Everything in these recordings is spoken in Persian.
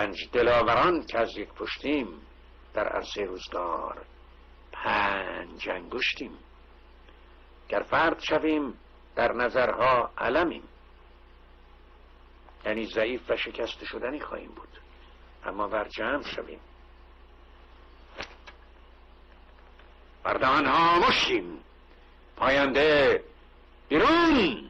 پنج دلاوران که از یک پشتیم در عرصه روزگار پنج انگشتیم. گر فرد شویم در نظرها علمیم. یعنی ضعیف و شکست شدنی خواهیم بود. اما بر جمع شویم بردهان ها مشتیم پاینده بیرون!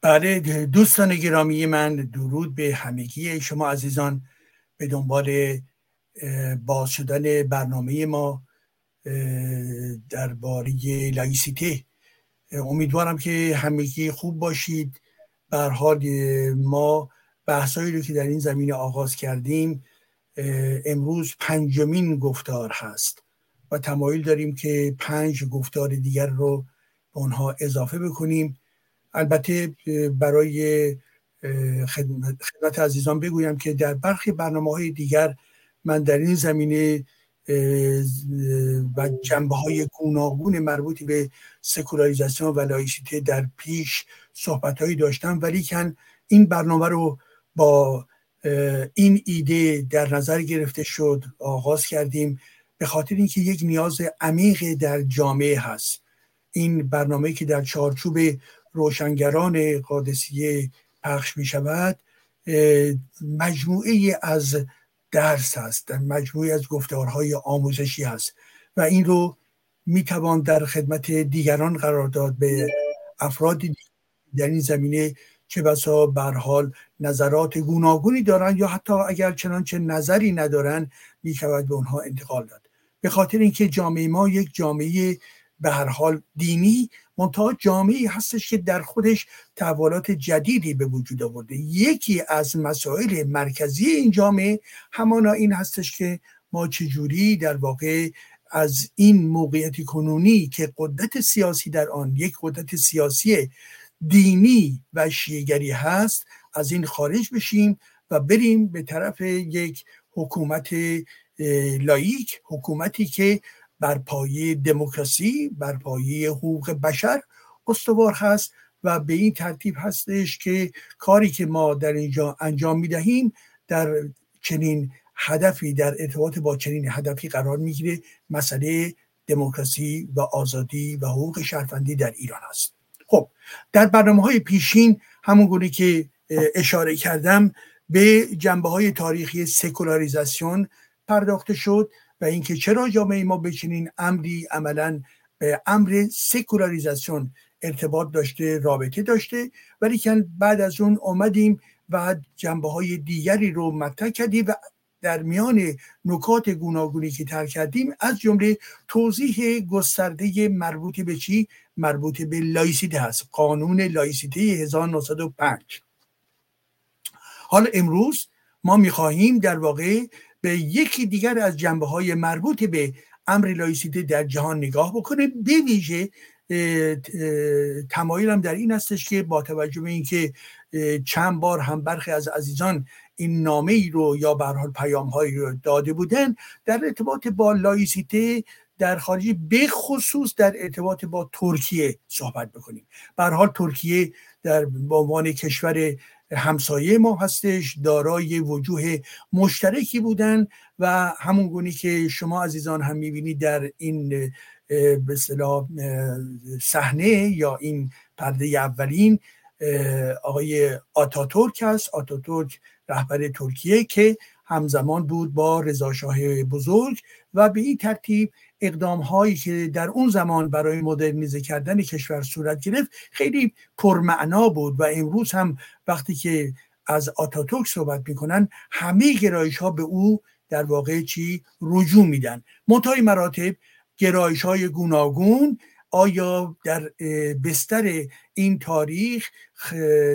بله دوستان گرامی من درود به همگی شما عزیزان به دنبال باز شدن برنامه ما درباره لایسیته. امیدوارم که همگی خوب باشید. بر حال ما بحثایی رو که در این زمینه آغاز کردیم امروز پنجمین گفتار هست و تمایل داریم که پنج گفتار دیگر رو به اونها اضافه بکنیم. البته برای خدمت عزیزان بگویم که در برخی برنامه های دیگر من در این زمینه و جنبه های گوناگون مربوطی به سکولاریزاسیون و لایسیته در پیش صحبت هایی داشتم ولی کن این برنامه رو با این ایده در نظر گرفته شد آغاز کردیم. به خاطر اینکه یک نیاز عمیق در جامعه هست. این برنامه که در چارچوب روشنگران قادسیه پخش می شود مجموعه از درس هست مجموعه از گفتارهای آموزشی هست و این رو می توان در خدمت دیگران قرار داد به افراد در این زمینه که بسا بر حال نظرات گوناگونی دارند یا حتی اگر چنانچه نظری ندارن می شود به اونها انتقال داد. به خاطر اینکه جامعه ما یک جامعه به هر حال دینی منتها جامعه هستش که در خودش تحولات جدیدی به وجود آورده. یکی از مسائل مرکزی این جامعه همانا این هستش که ما چجوری در واقع از این موقعیتی کنونی که قدرت سیاسی در آن یک قدرت سیاسی دینی و شیعگری هست از این خارج بشیم و بریم به طرف یک حکومت لایک حکومتی که بر پایه دموکراسی بر پایه حقوق بشر استوار هست و به این ترتیب هستش که کاری که ما در اینجا انجام می دهیم در چنین هدفی در ارتباط با چنین هدفی قرار می‌گیره. مسئله دموکراسی و آزادی و حقوق شهروندی در ایران است. خب در برنامه های پیشین همون گونه که اشاره کردم به جنبه های تاریخی سکولاریزاسیون پرداخته شد. و اینکه چرا جامعه ما به چنین امری عملا به امر سکولاریزاسیون ارتباط داشته رابطه داشته ولی که بعد از اون آمدیم و جنبه های دیگری رو مطرح کردیم و در میان نکات گوناگونی که تر کردیم از جمله توضیح گسترده مربوط به چی؟ مربوط به لایسیته هست. قانون لایسیته 1905 حالا امروز ما می‌خواهیم در واقع به یکی دیگر از جنبه های مربوط به امر لایسیته در جهان نگاه بکنه به ویژه تمایلم در این هستش که با توجه به اینکه چند بار هم برخی از عزیزان این نامه ای رو یا به حال پیام هایی رو داده بودن در ارتباط با لایسیته در خارج به خصوص در ارتباط با ترکیه صحبت بکنیم. به حال ترکیه در عنوان کشور همسایه ما هستش دارای وجوه مشترکی بودن و همون گونی که شما عزیزان هم می‌بینید در این به صحنه یا این پرده اولین آقای آتاتورک است آتاتورک رهبر ترکیه که همزمان بود با رضاشاه بزرگ و به این ترتیب اقدام هایی که در اون زمان برای مدرنیزه کردن کشور صورت گرفت خیلی پرمعنا بود و امروز هم وقتی که از آتاتورک صحبت می‌کنن همه گرایش ها به او در واقع چی؟ رجوع میدن. منتهای مراتب گرایش های گوناگون آیا در بستر این تاریخ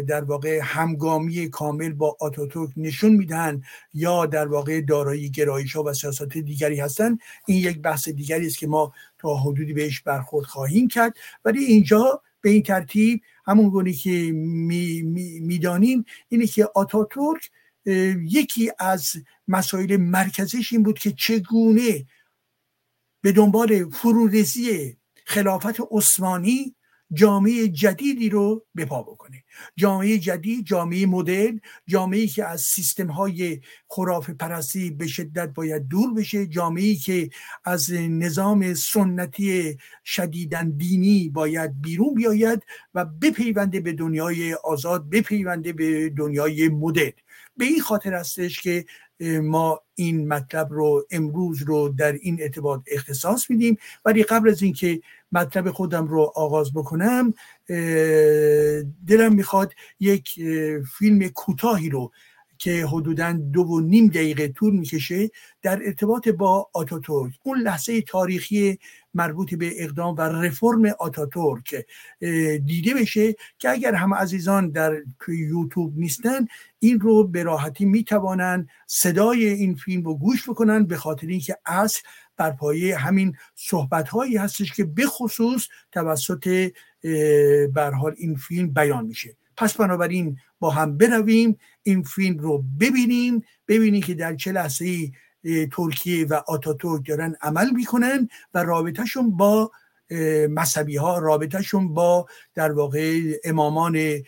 در واقع همگامی کامل با آتاتورک نشون میدن یا در واقع دارایی گرایش ها و سیاست دیگری هستند؟ این یک بحث دیگری است که ما تا حدودی بهش برخورد خواهیم کرد. ولی اینجا به این ترتیب همون گونه که می‌دانیم می، اینه که آتاتورک یکی از مسائل مرکزش این بود که چگونه به دنبال فرورزی خلافت عثمانی جامعه جدیدی رو به پا بکنه. جامعه جدید جامعه مدل جامعه که از سیستم های خراف پرستی به شدت باید دور بشه جامعه که از نظام سنتی شدیدن دینی باید بیرون بیاید و بپیونده به دنیای آزاد بپیونده به دنیای مدل به این خاطر هستش که ما این مطلب رو امروز رو در این ارتباط اختصاص میدیم. ولی قبل از اینکه مطلب خودم رو آغاز بکنم دلم می‌خواد یک فیلم کوتاهی رو که حدودا دو و نیم دقیقه طول می‌کشه در ارتباط با آتاتورک اون لحظه تاریخی مربوط به اقدام و رفرم آتاتورک دیده بشه که اگر هم عزیزان در یوتیوب نیستن این رو به راحتی می‌توانند صدای این فیلم رو گوش بکنن به خاطر اینکه اصل بر پایه همین صحبت هایی هستش که به خصوص توسط حال این فیلم بیان میشه. پس بنابراین با هم برویم. این فیلم رو ببینیم ببینیم که در چه لحظه ترکیه و آتاتورک دارن عمل می‌کنن و رابطهشون با مذهبی ها رابطهشون با در واقع امامان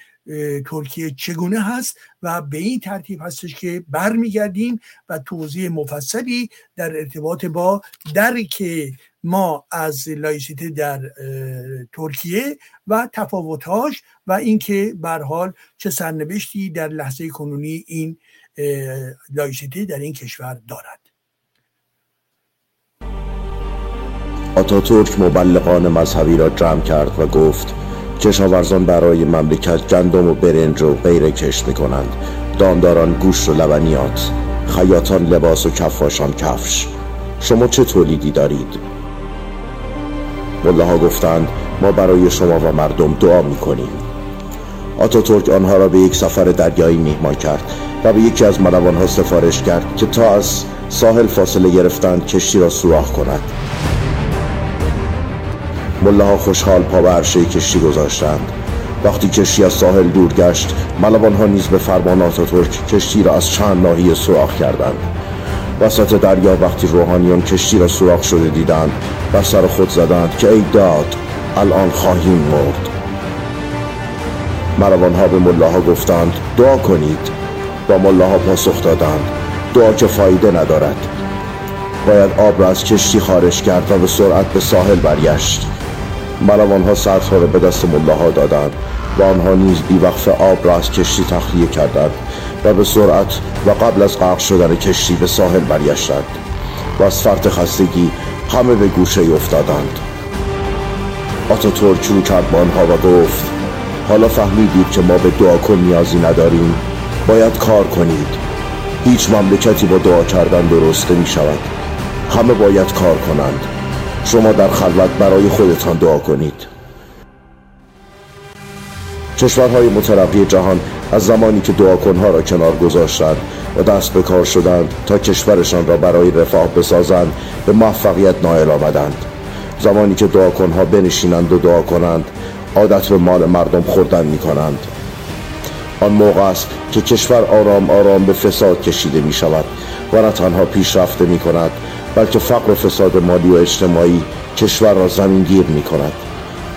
ترکیه چگونه هست و به این ترتیب هستش که برمیگردیم و توضیح مفصلی در ارتباط با درک ما از لایسیته در ترکیه و تفاوتهاش و اینکه به حال چه سرنوشتی در لحظه کنونی این لایسیته در این کشور دارد. آتاتورک مبلغان مذهبی را جمع کرد و گفت کشاورزان برای مملکت گندم و برنج و غیره کشت می کنند دامداران گوشت و لبنیات خیاطان لباس و کفاشان کفش. شما چه تولیدی دارید؟ مله ها گفتند ما برای شما و مردم دعا می کنیم آتاتورک آنها را به یک سفر دریایی میهمان کرد و به یکی از ها سفارش کرد که تا از ساحل فاصله گرفتند کشتی را سوراخ کند. مله ها خوشحال پا به عرشه کشتی گذاشتند. وقتی کشتی از ساحل دور گشت ملوان ها نیز به فرمان آتاتورک کشتی را از چند ناحیه سوراخ کردند. وسط دریا وقتی روحانیان کشتی را سوراخ شده دیدند بر سر خود زدند که ای داد الان خواهیم مرد. مروان ها به مله ها گفتند دعا کنید. با مله ها پاسخ دادند دعا که فایده ندارد. باید آب را از کشتی خارج کرد و به سرعت به ساحل برگشت. ملوان ها سرها را به دست مله ها دادند و آنها نیز بیوقف آب را از کشتی تخلیه کردند و به سرعت و قبل از غرق شدن کشتی به ساحل برگشتند. و از فرط خستگی همه به گوشه افتادند. آتاتورک رو کرد با آنها و گفت حالا فهمیدید که ما به دعا کن نیازی نداریم. باید کار کنید. هیچ مملکتی با دعا کردن درسته می شود همه باید کار کنند. شما در خلوت برای خودتان دعا کنید. کشورهای مترقی جهان از زمانی که دعاکنها را کنار گذاشتند و دست به کار شدند تا کشورشان را برای رفاه بسازند به موفقیت نایل آمدند. زمانی که دعاکنها بنشینند و دعا کنند عادت به مال مردم خوردن می کنند آن موقع است که کشور آرام آرام به فساد کشیده می شود و نه تنها پیشرفته می کند بلکه فقر و فساد مالی و اجتماعی کشور را زمین گیر می کند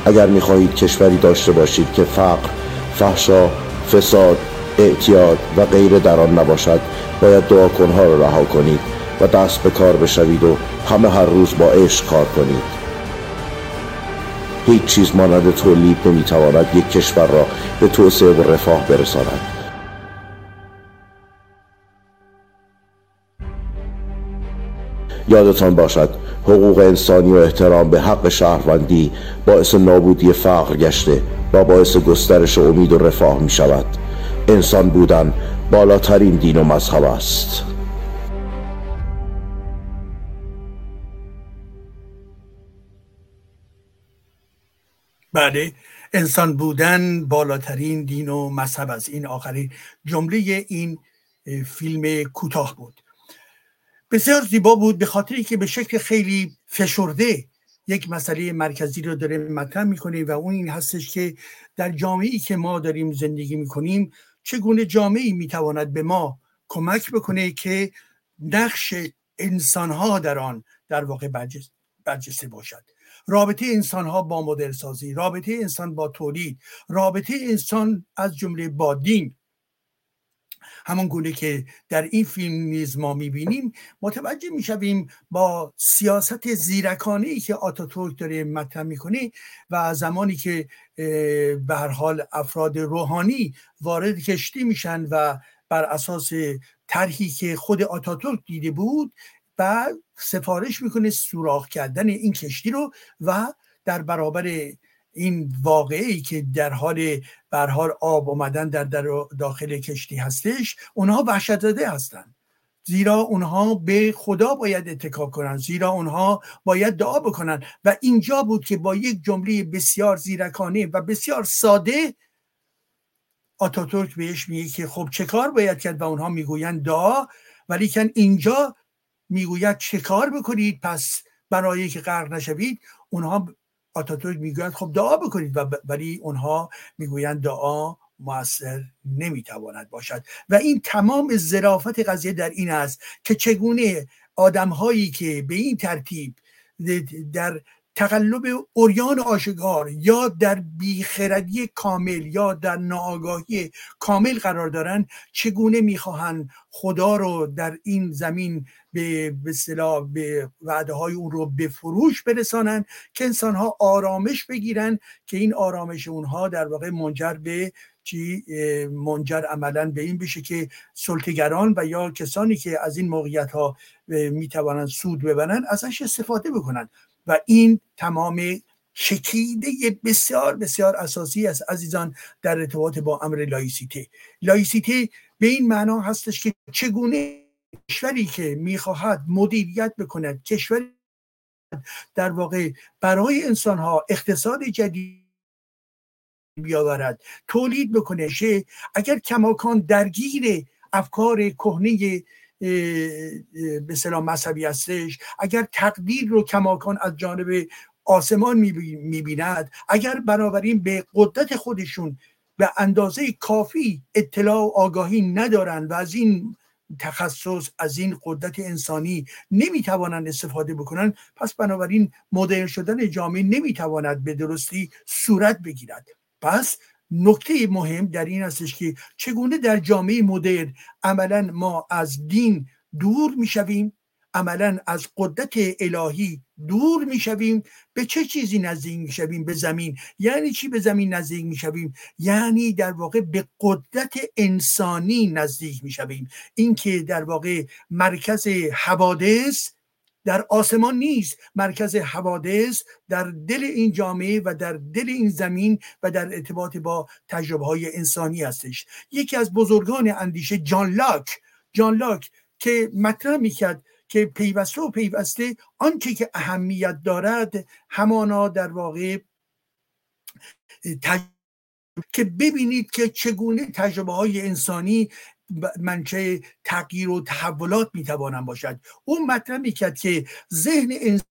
اگر می خواهید کشوری داشته باشید که فقر، فحشا، فساد، اعتیاد و غیره در آن نباشد باید دعاکنها را رها کنید و دست به کار بشوید و همه هر روز با عشق کار کنید. هیچ چیز مانند تولید نمی‌تواند یک کشور را به توسعه و رفاه برساند. یادتان باشد حقوق انسانی و احترام به حق شهروندی باعث نابودی فقر گشته و باعث گسترش امید و رفاه می شود انسان بودن بالاترین دین و مذهب است. بله انسان بودن بالاترین دین و مذهب از این آخرین جمله این فیلم کوتاه بود. بسیار زیبا بود به خاطری که به شکل خیلی فشرده یک مسئله مرکزی رو داره مطرح می‌کنه و اون این هستش که در جامعه که ما داریم زندگی می‌کنیم چگونه جامعه می‌تواند به ما کمک بکنه که نقش انسان ها در آن در واقع برجسته باشد؟ رابطه انسان ها با مدل سازی رابطه انسان با تولید رابطه انسان از جمله با دین. همون گونه که در این فیلم نیز ما می‌بینیم متوجه می‌شویم با سیاست زیرکانه ای که آتاتورک داره مطرح می‌کنه و زمانی که به حال افراد روحانی وارد کشتی میشن و بر اساس طرحی که خود آتاتورک دیده بود و سفارش می‌کنه سوراخ کردن این کشتی رو و در برابر این واقعی که در حال برحال آب اومدن در, در داخل کشتی هستش اونها وحشت زده هستند زیرا اونها به خدا باید اتکا کنند زیرا اونها باید دعا بکنن و اینجا بود که با یک جمله بسیار زیرکانه و بسیار ساده آتاتورک بهش میگه که خب چه کار باید کرد؟ و اونها می‌گویند دعا. ولیکن اینجا می‌گوید چه کار بکنید؟ پس برای که غرق نشوید اونها آتاتورک می‌گویند خب دعا بکنید. و ولی اونها می‌گویند دعا موثر نمی‌تواند باشد. و این تمام ظرافت قضیه در این است که چگونه آدم هایی که به این ترتیب در تقلب اوریان آشگار یا در بیخردی کامل یا در ناآگاهی کامل قرار دارند چگونه می‌خواهند خدا رو در این زمین به به به وعده های اون رو به فروش برسانن که انسان ها آرامش بگیرن که این آرامش اونها در واقع منجر به چی منجر عملا به این بشه که سلطگران و یا کسانی که از این موقعیت ها می‌توانند سود ببرن ازش استفاده بکنن و این تمام شکیده بسیار بسیار اساسی است عزیزان در ارتباط با امر لایسیته. لایسیته به این معنا هستش که چگونه کشوری که می‌خواهد مدیریت بکند کشوری در واقع برای انسان ها اقتصاد جدید بیاورد. تولید بکنه. شه اگر کماکان درگیر افکار کهنه به سلام مذهبی هستش اگر تقدیر رو کماکان از جانب آسمان می‌بیند اگر بنابراین به قدرت خودشون به اندازه کافی اطلاع و آگاهی ندارن و از این تخصص از این قدرت انسانی نمی‌توانند استفاده بکنن پس بنابراین مدرن شدن جامعه نمی‌تواند به درستی صورت بگیرد. پس نکته مهم در این هستش که چگونه در جامعه مدرن عملا ما از دین دور می‌شویم عملا از قدرت الهی دور می‌شویم به چه چیزی نزدیک می‌شویم؟ به زمین. یعنی چی به زمین نزدیک می‌شویم؟ یعنی در واقع به قدرت انسانی نزدیک می‌شویم. اینکه در واقع مرکز حوادث در آسمان نیست مرکز حوادث در دل این جامعه و در دل این زمین و در ارتباط با تجربه های انسانی هستش. یکی از بزرگان اندیشه جان لاک جان لاک که مطرح می‌کرد که پیوسته و پیوسته آنچه که اهمیت دارد همانا در واقع که ببینید که چگونه تجربه های انسانی منچه تغییر و تحولات می‌توانن باشد. اون مطرح می‌کرد که ذهن انسان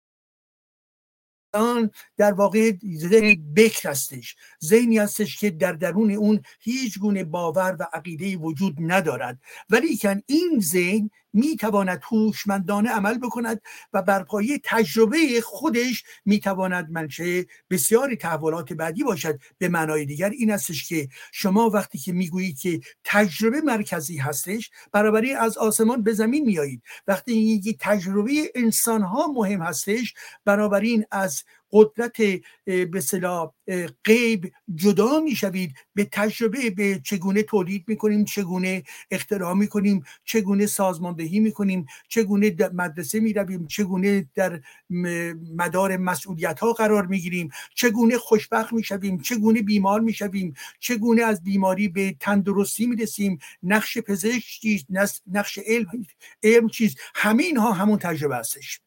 در واقع ذهن بکر هستش. ذهنی هستش که در درون اون هیچ گونه باور و عقیده وجود ندارد. ولی این ذهن می‌تواند هوشمندانه عمل بکند و بر پایه تجربه خودش می‌تواند منشه. بسیاری تحولات بعدی باشد. به معنای دیگر این استش که شما وقتی که می‌گویید که تجربه مرکزی هستش برابری از آسمان به زمین میایید وقتی میگید تجربه انسان ها مهم هستش بنابراین از قدرت به صلاح غیب جدا می‌شوید. به تجربه به چگونه تولید می‌کنیم چگونه اختراع می‌کنیم چگونه سازماندهی می‌کنیم چگونه مدرسه می‌رویم چگونه در مدار مسئولیت ها قرار می‌گیریم چگونه خوشبخت می‌شویم چگونه بیمار می‌شویم چگونه از بیماری به تندرستی می‌رسیم نقش پزشک چیز نقش علم علم چیز همین ها همون تجربه هستش.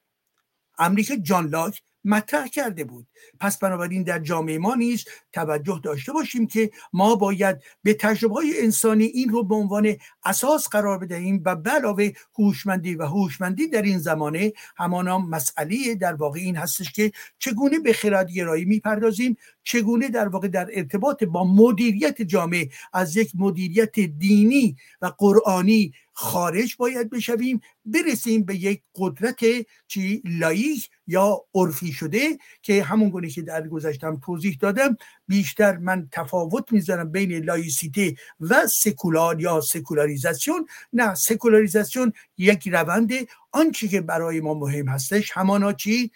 امریکا جان لاک مطرح کرده بود. پس بنابراین در جامعه ما نیز توجه داشته باشیم که ما باید به تجربه های انسانی این رو به عنوان اساس قرار بدهیم و علاوه هوشمندی و هوشمندی در این زمانه همانا مسئله در واقع این هستش که چگونه به خردگرایی می‌پردازیم چگونه در واقع در ارتباط با مدیریت جامعه از یک مدیریت دینی و قرآنی خارج باید بشویم برسیم به یک قدرت چی لائیک یا عرفی شده که همون گونه که در گذشتم توضیح دادم بیشتر من تفاوت می‌ذارم بین لایسیته و سکولار یا سکولاریزاسیون. نه سکولاریزاسیون یک روند آنچه که برای ما مهم هستش همانا چی؟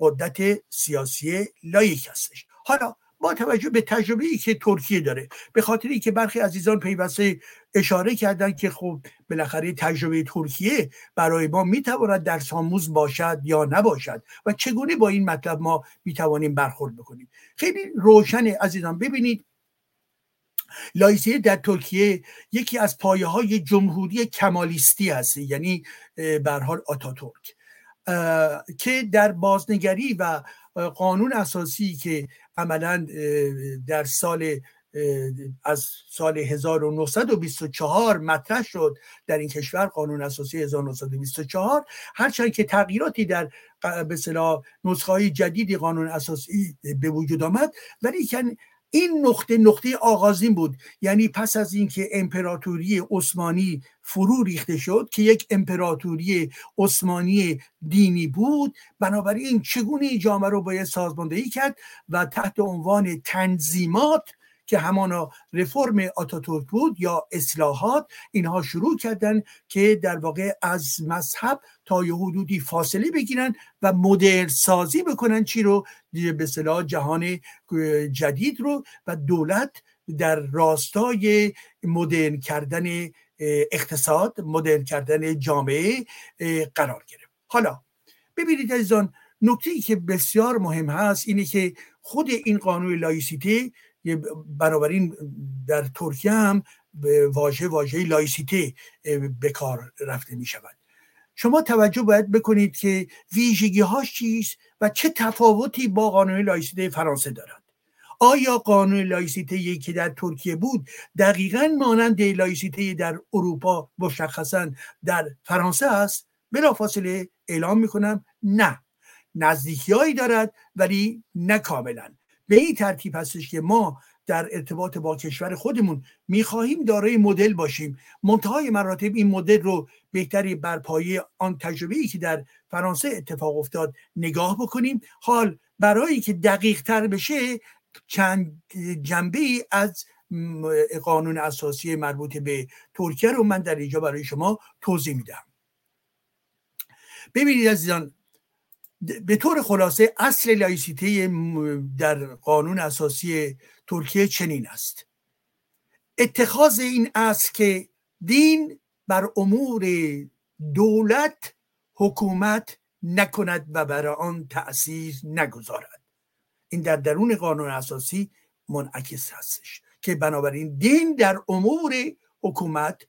قدرت سیاسی لائیک هستش. حالا با توجه به تجربه ای که ترکیه داره. به خاطر که برخی عزیزان پیوسته اشاره کردن که خب بالاخره تجربه ترکیه برای ما می‌تواند در آموز باشد یا نباشد و چگونه با این مطلب ما می‌توانیم برخورد بکنیم؟ خیلی روشن عزیزان ببینید لایسیه در ترکیه یکی از پایه های جمهوری کمالیستی هست یعنی برحال آتاتورک که در بازنگری و قانون اساسی که عملا در سال از سال 1924 مطرح شد در این کشور قانون اساسی 1924 هرچند که تغییراتی در به نسخه های جدیدی قانون اساسی به وجود آمد ولی این نقطه نقطه آغازین بود. یعنی پس از اینکه امپراتوری عثمانی فرو ریخته شد که یک امپراتوری عثمانی دینی بود بنابراین چگونه جامعه رو باید سازماندهی کرد و تحت عنوان تنظیمات که همانا رفرم آتاتورک بود یا اصلاحات اینها شروع کردن که در واقع از مذهب تا یه حدودی فاصله بگیرن و مدرن سازی بکنن چی رو به صلاح جهان جدید رو و دولت در راستای مدرن کردن اقتصاد مدرن کردن جامعه قرار گرفت. حالا ببینید عزیزان نکته ای که بسیار مهم هست اینه که خود این قانون لایسیته بنابراین در ترکیه هم واژه واژه لایسیته به کار رفته می شود شما توجه باید بکنید که ویژگی هاش چیست و چه تفاوتی با قانون لایسیته فرانسه دارد. آیا قانون لایسیته که در ترکیه بود دقیقا مانند لایسیته در اروپا مشخصا در فرانسه است؟ بلافاصله اعلام می‌کنم نه. نزدیکی دارد ولی نه کاملا. به این ترتیب هستش که ما در ارتباط با کشور خودمون می‌خواهیم دارای مدل باشیم. منتهای مراتب این مدل رو بهتری بر پایه آن تجربه ای که در فرانسه اتفاق افتاد نگاه بکنیم. حال برای که دقیق تر بشه چند جنبه ای از قانون اساسی مربوط به ترکیه رو من در اینجا برای شما توضیح میدم. ببینید عزیزان به طور خلاصه اصل لایسیته در قانون اساسی ترکیه چنین است. اتخاذ این است که دین بر امور دولت حکومت نکند و بر آن تأثیر نگذارد. این در درون قانون اساسی منعکس هستش که بنابراین دین در امور حکومت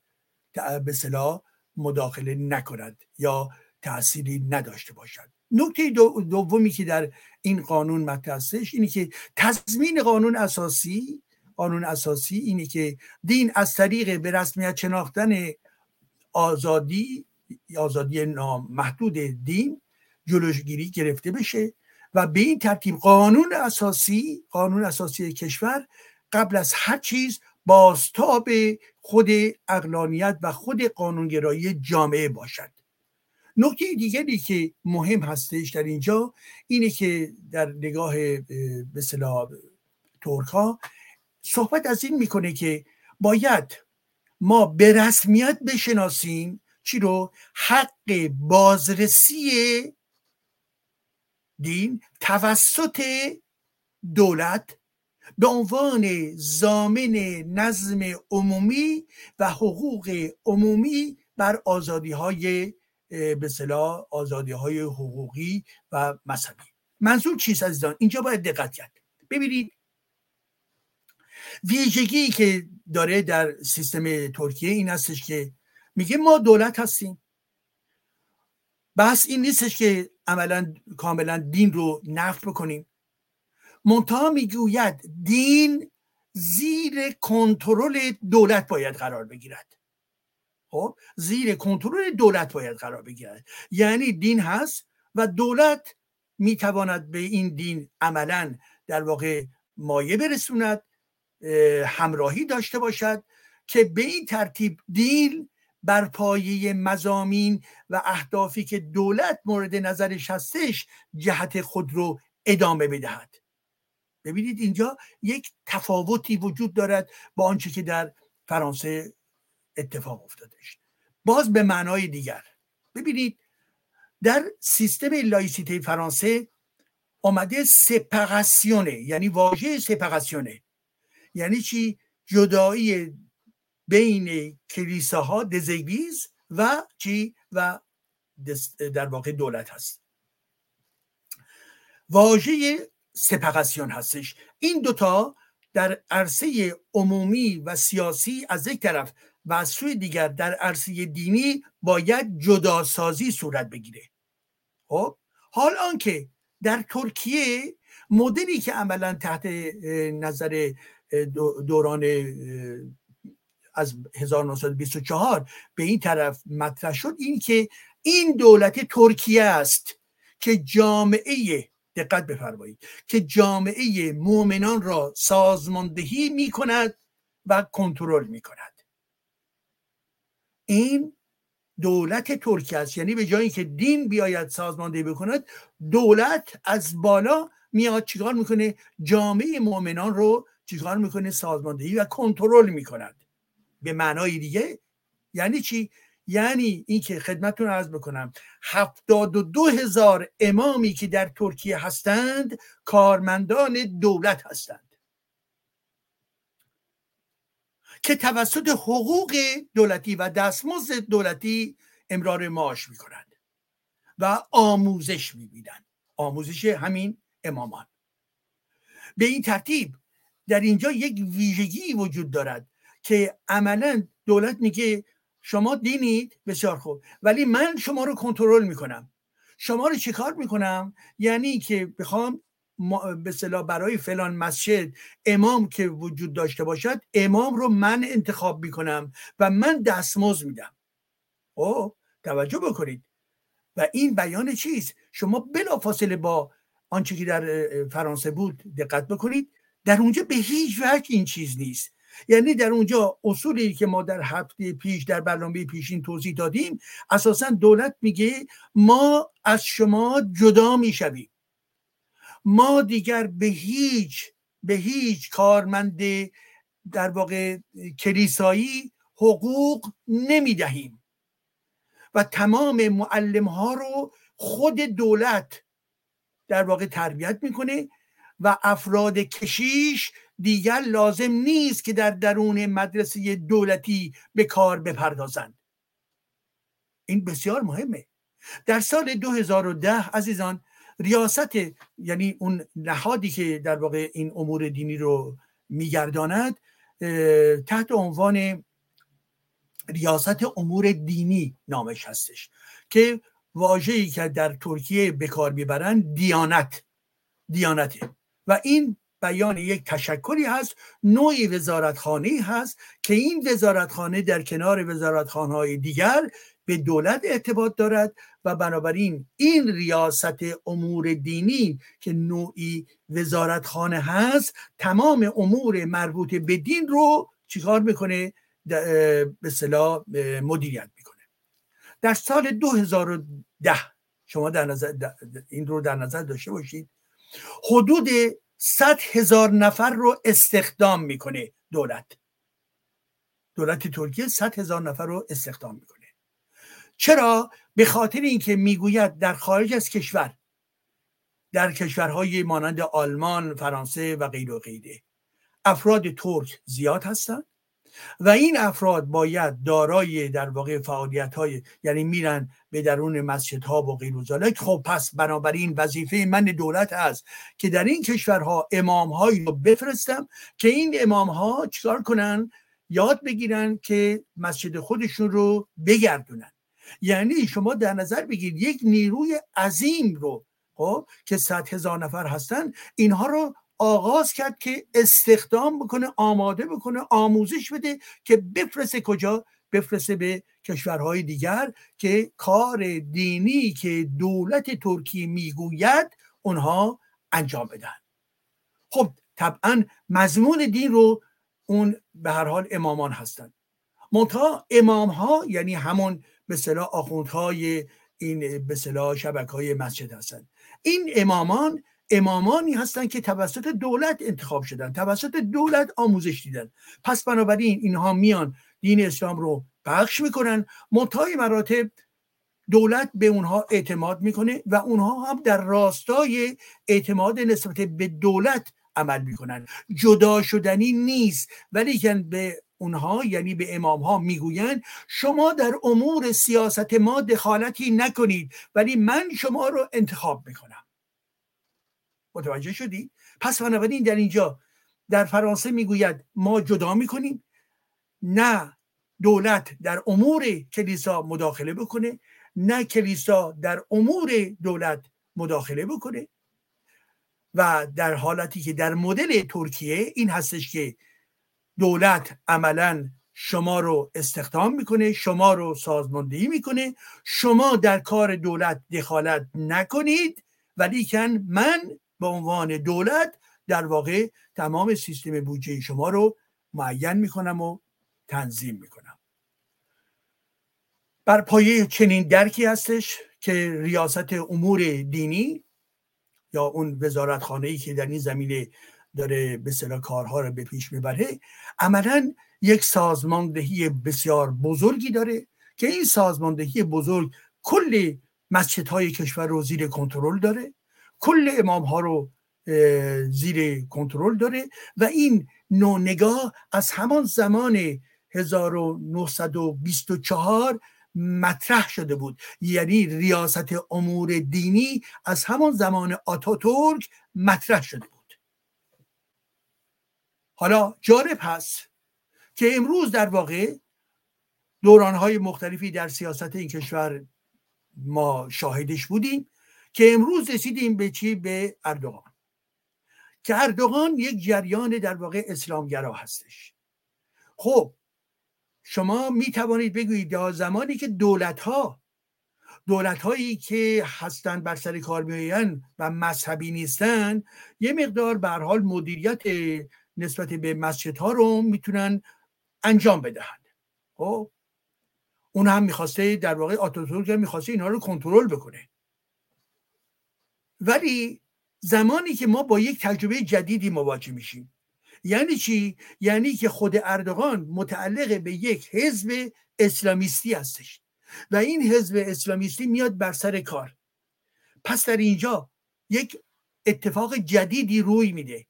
به صلاح مداخله نکند یا تأثیری نداشته باشد. نکته دومی که در این قانون مطرح هستش اینه که تضمین قانون اساسی قانون اساسی اینه که دین از طریق به رسمیت شناختن آزادی آزادی نامحدود دین جلوگیری گرفته بشه و به این ترتیب قانون اساسی قانون اساسی کشور قبل از هر چیز بازتاب خود اقلانیت و خود قانونگرایی جامعه باشد. نکته دیگری که مهم هستش در اینجا اینه که در نگاه به ترک ها صحبت از این می‌کنه که باید ما به رسمیت بشناسیم چی رو؟ حق بازرسی دین توسط دولت به عنوان زامن نظم عمومی و حقوق عمومی بر آزادی های به صلاح آزادی های حقوقی و مذهبی. منظور چیست عزیزان؟ اینجا باید دقت کرد. ببینید ویژگی که داره در سیستم ترکیه این هستش که میگه ما دولت هستیم. بس این نیستش که عملا کاملا دین رو نفت بکنیم. منتها می‌گوید دین زیر کنترل دولت باید قرار بگیرد. خب زیر کنترل دولت باید قرار بگیرد. یعنی دین هست و دولت می‌تواند به این دین عملا در واقع مایه برسوند همراهی داشته باشد که به این ترتیب دین بر پایه مزامین و اهدافی که دولت مورد نظرش هستش جهت خود رو ادامه بدهد. ببینید اینجا یک تفاوتی وجود دارد با آنچه که در فرانسه اتفاق افتادش. باز به معنای دیگر. ببینید در سیستم لایسیته فرانسه آمده سپراسیونه یعنی واژه سپراسیونه یعنی چی؟ جدایی بین کلیساها دزیبیز و چی؟ و در واقع دولت هست. واژه سپراسیون هستش. این دوتا در عرصه عمومی و سیاسی از یک طرف و از سوی دیگر در عرصه دینی باید جداسازی صورت بگیره. خب حال آنکه در ترکیه مدلی که عملا تحت نظر دوران از 1924 به این طرف مطرح شد این که این دولت ترکیه است که جامعه دقت بفرمایید که جامعه مؤمنان را سازماندهی می کند و کنترل می کند این دولت ترکیه است. یعنی به جایی که دین بیاید سازماندهی بکند دولت از بالا میاد چیکار می‌کنه؟ جامعه مؤمنان رو چیکار می‌کنه؟ سازماندهی و کنترل می‌کند. به معنای دیگه یعنی چی؟ یعنی اینکه خدمتتون عرض بکنم هفتاد و دو هزار امامی که در ترکیه هستند کارمندان دولت هستند. که توسط حقوق دولتی و دستمزد دولتی امرار معاش می‌کنند و آموزش می‌بینند. آموزش همین امامان. به این ترتیب در اینجا یک ویژگی وجود دارد که عملا دولت میگه شما دینید بسیار خوب ولی من شما رو کنترل می‌کنم. شما رو چیکار می‌کنم؟ یعنی که بخوام به صلاح برای فلان مسجد امام که وجود داشته باشد امام رو من انتخاب می‌کنم و من دستمزد میدم. او توجه بکنید. و این بیان چیست شما بلافاصله با آنچه که در فرانسه بود دقت بکنید در اونجا به هیچ وجه این چیز نیست. یعنی در اونجا اصولی که ما در هفته پیش در برنامه پیشین توضیح دادیم اساسا دولت میگه ما از شما جدا می‌شویم. ما دیگر به هیچ به هیچ کارمند در واقع کلیسایی حقوق نمی‌دهیم. و تمام معلم ها رو خود دولت در واقع تربیت می‌کنه و افراد کشیش دیگر لازم نیست که در درون مدرسه دولتی به کار بپردازند. این بسیار مهمه. در سال 2010 عزیزان ریاست یعنی اون نهادی که در واقع این امور دینی رو میگرداند تحت عنوان ریاست امور دینی نامش هستش که واژه‌ای که در ترکیه به کار می‌برند دیانت دیانته. و این بیان یک تشکلی هست نوعی وزارتخانه هست که این وزارتخانه در کنار وزارتخانه های دیگر به دولت ارتباط دارد و بنابراین این ریاست امور دینی که نوعی وزارتخانه هست تمام امور مربوط به دین رو چیکار می‌کنه؟ به صلاح مدیریت می‌کنه. در سال 2010 شما در نظر این رو در نظر داشته باشید حدود 100 هزار نفر رو استخدام می‌کنه دولت. دولت ترکیه 100 هزار نفر رو استخدام می‌کنه. چرا؟ به خاطر اینکه می‌گوید در خارج از کشور در کشورهای مانند آلمان فرانسه و غیر و غیره افراد ترک زیاد هستند و این افراد باید دارای در واقع فعالیت های یعنی میرن به درون مسجد ها و غیر خب پس بنابراین وظیفه من دولت است که در این کشورها امام هایی رو بفرستم که این امام ها چیکار کنن؟ یاد بگیرن که مسجد خودشون رو بگردونن. یعنی شما در نظر بگیرید یک نیروی عظیم رو خب که صد هزار نفر هستن اینها رو آغاز کرد که استخدام بکنه آماده بکنه آموزش بده که بفرسته کجا؟ بفرسته به کشورهای دیگر که کار دینی که دولت ترکیه می‌گوید اونها انجام بدن. خب طبعا مضمون دین رو اون به هر حال امامان هستند منتها امام ها یعنی همون به صلاح آخوندهای این به صلاح شبکه های مسجد هستند این امامان امامانی هستند که توسط دولت انتخاب شدن توسط دولت آموزش دیدن. پس بنابراین اینها میان دین اسلام رو بخش می‌کنن منتهای مراتب دولت به اونها اعتماد می‌کنه و اونها هم در راستای اعتماد نسبت به دولت عمل می‌کنن. جدا شدنی نیست ولی به اونها یعنی به امام ها می‌گویند شما در امور سیاست ما دخالتی نکنید ولی من شما رو انتخاب می‌کنم. متوجه شدی؟ پس بنابراین در اینجا در فرانسه می‌گوید ما جدا می‌کنیم. نه دولت در امور کلیسا مداخله بکنه نه کلیسا در امور دولت مداخله بکنه. و در حالتی که در مدل ترکیه این هستش که دولت عملا شما رو استخدام می‌کنه شما رو سازماندهی می‌کنه. شما در کار دولت دخالت نکنید ولیکن من به عنوان دولت در واقع تمام سیستم بودجه شما رو معین می‌کنم و تنظیم می‌کنم. بر پایه چنین درکی هستش که ریاست امور دینی یا اون وزارت خانه ای که در این زمینه داره به کارها رو به پیش می‌بره عملا یک سازماندهی بسیار بزرگی داره که این سازماندهی بزرگ کل مسجدهای کشور رو زیر کنترل داره کل امام ها رو زیر کنترل داره و این نوع نگاه از همان زمان 1924 مطرح شده بود. یعنی ریاست امور دینی از همان زمان آتاتورک مطرح شده بود. حالا جالب هست که امروز در واقع دورانهای مختلفی در سیاست این کشور ما شاهدش بودیم که امروز رسیدیم به چی؟ به اردوغان. که اردوغان یک جریان در واقع اسلامگرا هستش. خب شما می توانید بگویید یا زمانی که دولت ها دولت هایی که هستند بر سر کار میآیند و مذهبی نیستند یه مقدار به حال مدیریت نسبت به مسجد ها رو می‌تونن انجام بدهند. خب؟ اون هم می‌خواسته در واقع آتاتورک هم می‌خواسته اینها رو کنترل بکنه. ولی زمانی که ما با یک تجربه جدیدی مواجه میشیم. یعنی چی؟ یعنی که خود اردوغان متعلق به یک حزب اسلامیستی هستش. و این حزب اسلامیستی میاد بر سر کار. پس در اینجا یک اتفاق جدیدی روی میده.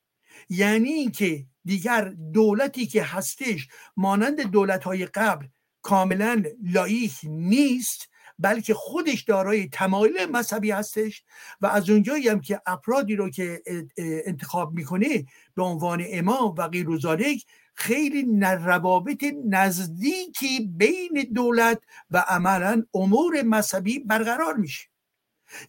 یعنی اینکه دیگر دولتی که هستش مانند دولت های قبل کاملا لایک نیست بلکه خودش دارای تمایل مذهبی هستش و از اونجایی هم که افرادی رو که انتخاب می‌کنه به عنوان امام و غیر خیلی روابط نزدیکی بین دولت و عملا امور مذهبی برقرار میشه.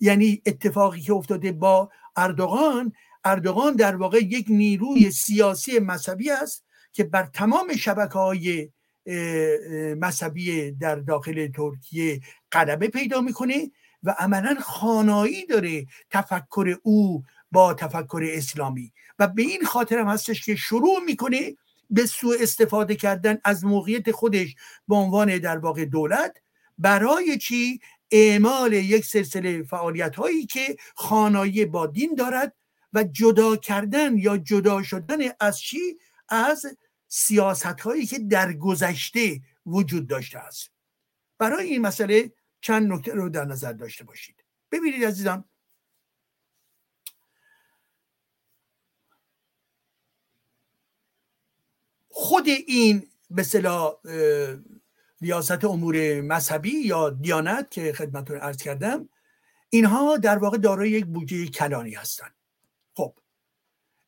یعنی اتفاقی که افتاده با اردوغان اردوغان در واقع یک نیروی سیاسی مذهبی است که بر تمام شبکه های مذهبی در داخل ترکیه قدمه پیدا می‌کنه و عملا خانایی داره تفکر او با تفکر اسلامی. و به این خاطر هم هستش که شروع می‌کنه به سوء استفاده کردن از موقعیت خودش به عنوان در واقع دولت برای چی؟ اعمال یک سلسله فعالیت هایی که خانایی با دین دارد و جدا کردن یا جدا شدن از چی؟ از سیاست هایی که در گذشته وجود داشته است. برای این مسئله چند نکته رو در نظر داشته باشید. ببینید عزیزان. خود این به ریاست امور مذهبی یا دیانت که خدمتتون ارز کردم اینها در واقع دارای یک بودجه کلانی هستند.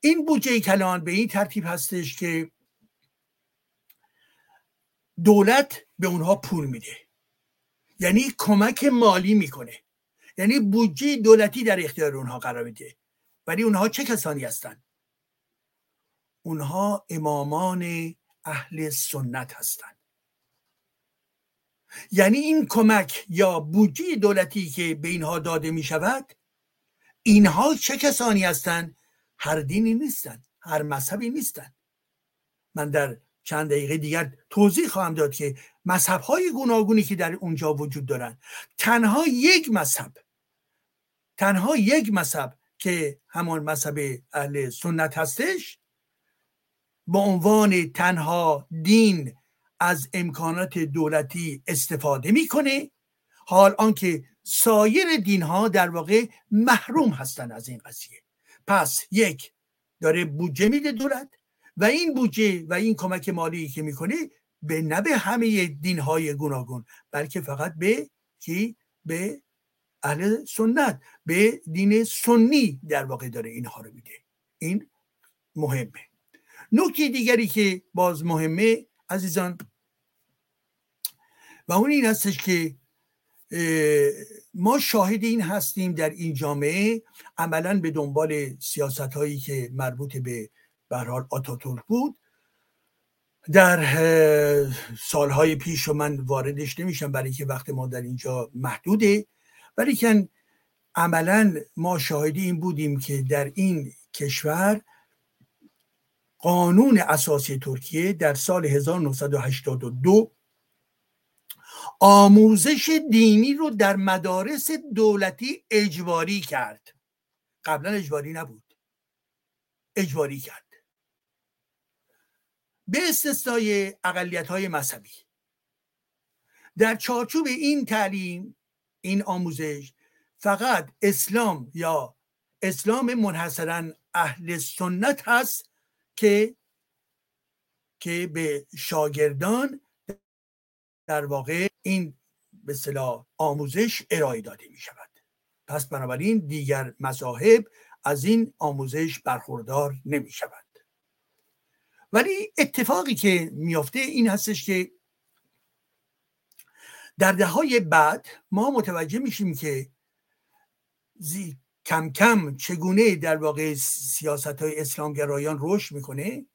این بودجه کلان به این ترتیب هستش که دولت به اونها پول میده. یعنی کمک مالی می‌کنه. یعنی بودجه دولتی در اختیار اونها قرار میده. ولی اونها چه کسانی هستند اونها امامان اهل سنت هستند یعنی این کمک یا بودجه دولتی که به اینها داده می شود اینها چه کسانی هستند هر دینی نیستند هر مذهبی نیستند من در چند دقیقه دیگر توضیح خواهم داد که مذهب های گوناگونی که در اونجا وجود دارند تنها یک مذهب تنها یک مذهب که همان مذهب اهل سنت هستش به عنوان تنها دین از امکانات دولتی استفاده می‌کنه. حال آنکه سایر دین ها در واقع محروم هستند از این قضیه. پس یک داره بودجه میده دولت و این بودجه و این کمک مالی که می‌کنه به نه به همه دین های گوناگون بلکه فقط به کی؟ به اهل سنت به دین سنی در واقع داره اینها رو میده. این مهمه. نکته دیگری که باز مهمه عزیزان و اون این هستش که ما شاهد این هستیم در این جامعه عملا به دنبال سیاست هایی که مربوط به برحال آتاتورک بود. در سالهای پیش و من واردش نمیشم برای که وقت ما در اینجا محدوده ولی که عملا ما شاهدی این بودیم که در این کشور قانون اساسی ترکیه در سال 1982 آموزش دینی رو در مدارس دولتی اجباری کرد. قبلا اجباری نبود. اجباری کرد. به استثنای اقلیت های مذهبی. در چارچوب این تعلیم این آموزش فقط اسلام یا اسلام منحصرا اهل سنت هست که که به شاگردان در واقع این به صلاح آموزش ارائه داده می شود پس بنابراین دیگر مذاهب از این آموزش برخوردار نمی شود ولی اتفاقی که میافته این هستش که در دههای بعد ما متوجه میشیم که کم کم چگونه در واقع سیاست های اسلامگرایان رشد می‌کنه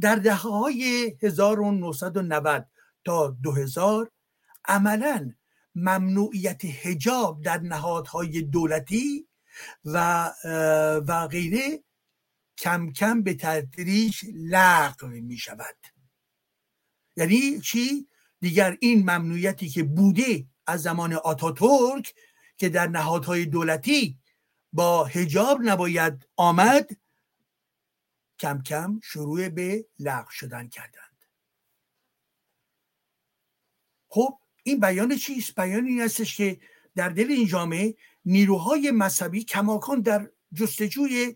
در دهه های 1990 تا 2000 عملا ممنوعیت هجاب در نهادهای دولتی و و غیره کم کم به تدریج لغو می شود یعنی چی؟ دیگر این ممنوعیتی که بوده از زمان آتاتورک که در نهادهای دولتی با هجاب نباید آمد کم کم شروع به لغو شدن کردند. خب این بیان چیست؟ بیان این هستش که در دل این جامعه نیروهای مذهبی کماکان در جستجوی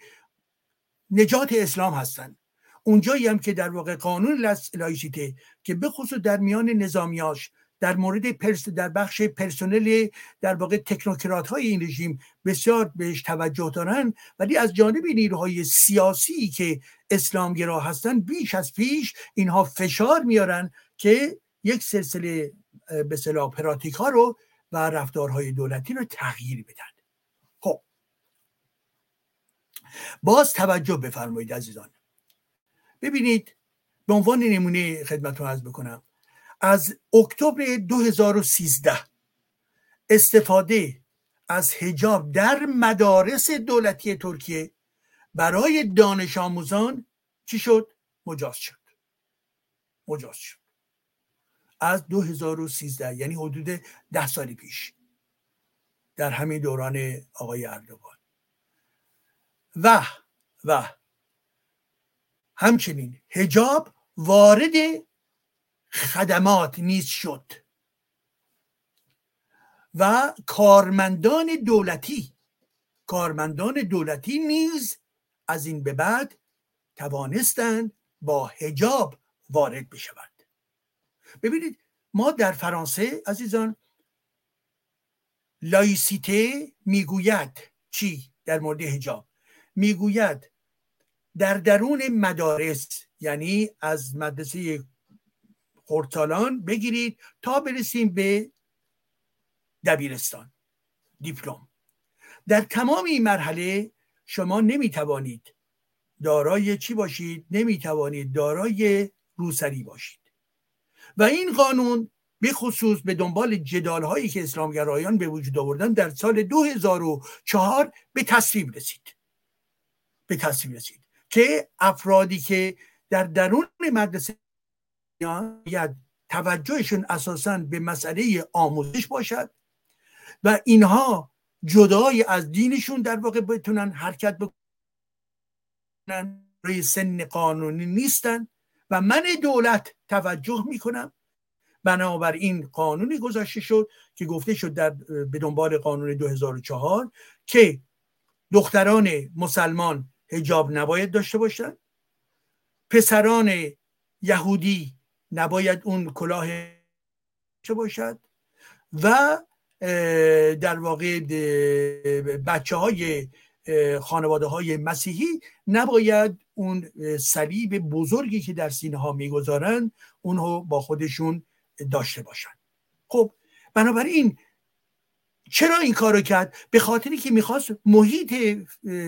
نجات اسلام هستند. اونجایی هم که در واقع قانون لایسیته که به خصوص در میان نظامیاش در مورد پرس در بخش پرسنل در واقع تکنوکرات های این رژیم بسیار بهش توجه دارن ولی از جانب نیروهای سیاسی که اسلامگرا هستن بیش از پیش اینها فشار میارن که یک سلسله به صلاح پراتیک ها رو و رفتارهای دولتی رو تغییر بدن. خب. باز توجه بفرمایید عزیزان. ببینید به عنوان نمونه خدمتتون عرض بکنم از اکتبر 2013 استفاده از هجاب در مدارس دولتی ترکیه برای دانش آموزان چی شد؟ مجاز شد. مجاز شد. از 2013 یعنی حدود ده سال پیش در همین دوران آقای اردوغان. و و همچنین هجاب وارد خدمات نیز شد. و کارمندان دولتی کارمندان دولتی نیز از این به بعد توانستند با هجاب وارد بشوند. ببینید ما در فرانسه عزیزان لایسیته می‌گوید چی در مورد هجاب می‌گوید در درون مدارس یعنی از مدرسه خورتالان بگیرید تا برسیم به دبیرستان دیپلم. در تمام این مرحله شما نمی توانید دارای چی باشید؟ نمی توانید دارای روسری باشید. و این قانون به خصوص به دنبال جدال هایی که اسلامگرایان به وجود آوردن در سال 2004 به تصویب رسید. به تصویب رسید. که افرادی که در درون مدرسه توجهشون اساسا به مسئله آموزش باشد و اینها جدای از دینشون در واقع بتونن حرکت بکنن. روی سن قانونی نیستن و من دولت توجه می‌کنم. بنابراین قانونی گذاشته شد که گفته شد در به دنبال قانون 2004 که دختران مسلمان هجاب نباید داشته باشند. پسران یهودی نباید اون کلاه داشته باشد. و در واقع بچه های خانواده های مسیحی نباید اون صلیب بزرگی که در سینه ها می‌گذارن اونو با خودشون داشته باشن خب بنابراین چرا این کارو کرد؟ به خاطری که می‌خواست محیط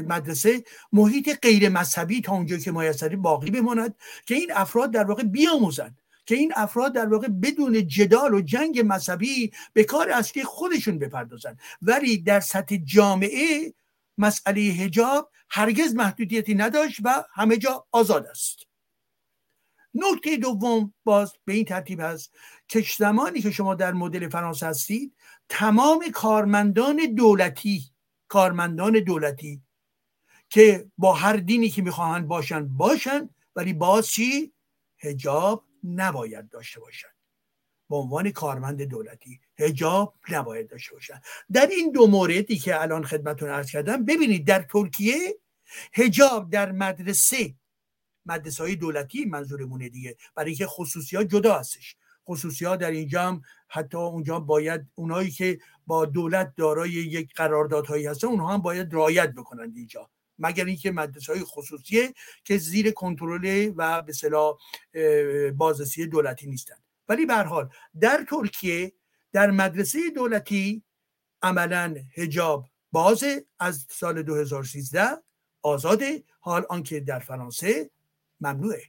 مدرسه محیط غیر مذهبی تا اونجا که مایسری باقی بماند که این افراد در واقع بیاموزند که این افراد در واقع بدون جدال و جنگ مذهبی به کار اصلی خودشون بپردازن ولی در سطح جامعه مسئله هجاب هرگز محدودیتی نداشت و همه جا آزاد است. نکته دوم باز به این ترتیب هست که زمانی که شما در مدل فرانسه هستید تمام کارمندان دولتی کارمندان دولتی که با هر دینی که می‌خواهند باشند باشند ولی باز چی؟ هجاب نباید داشته باشند به عنوان کارمند دولتی. هجاب نباید داشته باشند در این دو موردی که الان خدمتون عرض کردم ببینید در ترکیه هجاب در مدرسه مدرسه های دولتی منظورمونه دیگه برای اینکه خصوصی ها جدا هستش. خصوصی ها در اینجا هم حتی اونجا باید اونایی که با دولت دارای یک قراردادهایی هستن اونها هم باید رعایت بکنند اینجا. مگر اینکه مدرسه های خصوصیه که زیر کنترل و به صلاح بازرسی دولتی نیستند ولی به حال در ترکیه در مدرسه دولتی عملا هجاب بازه از سال 2013 آزاده حال آنکه در فرانسه ممنوعه.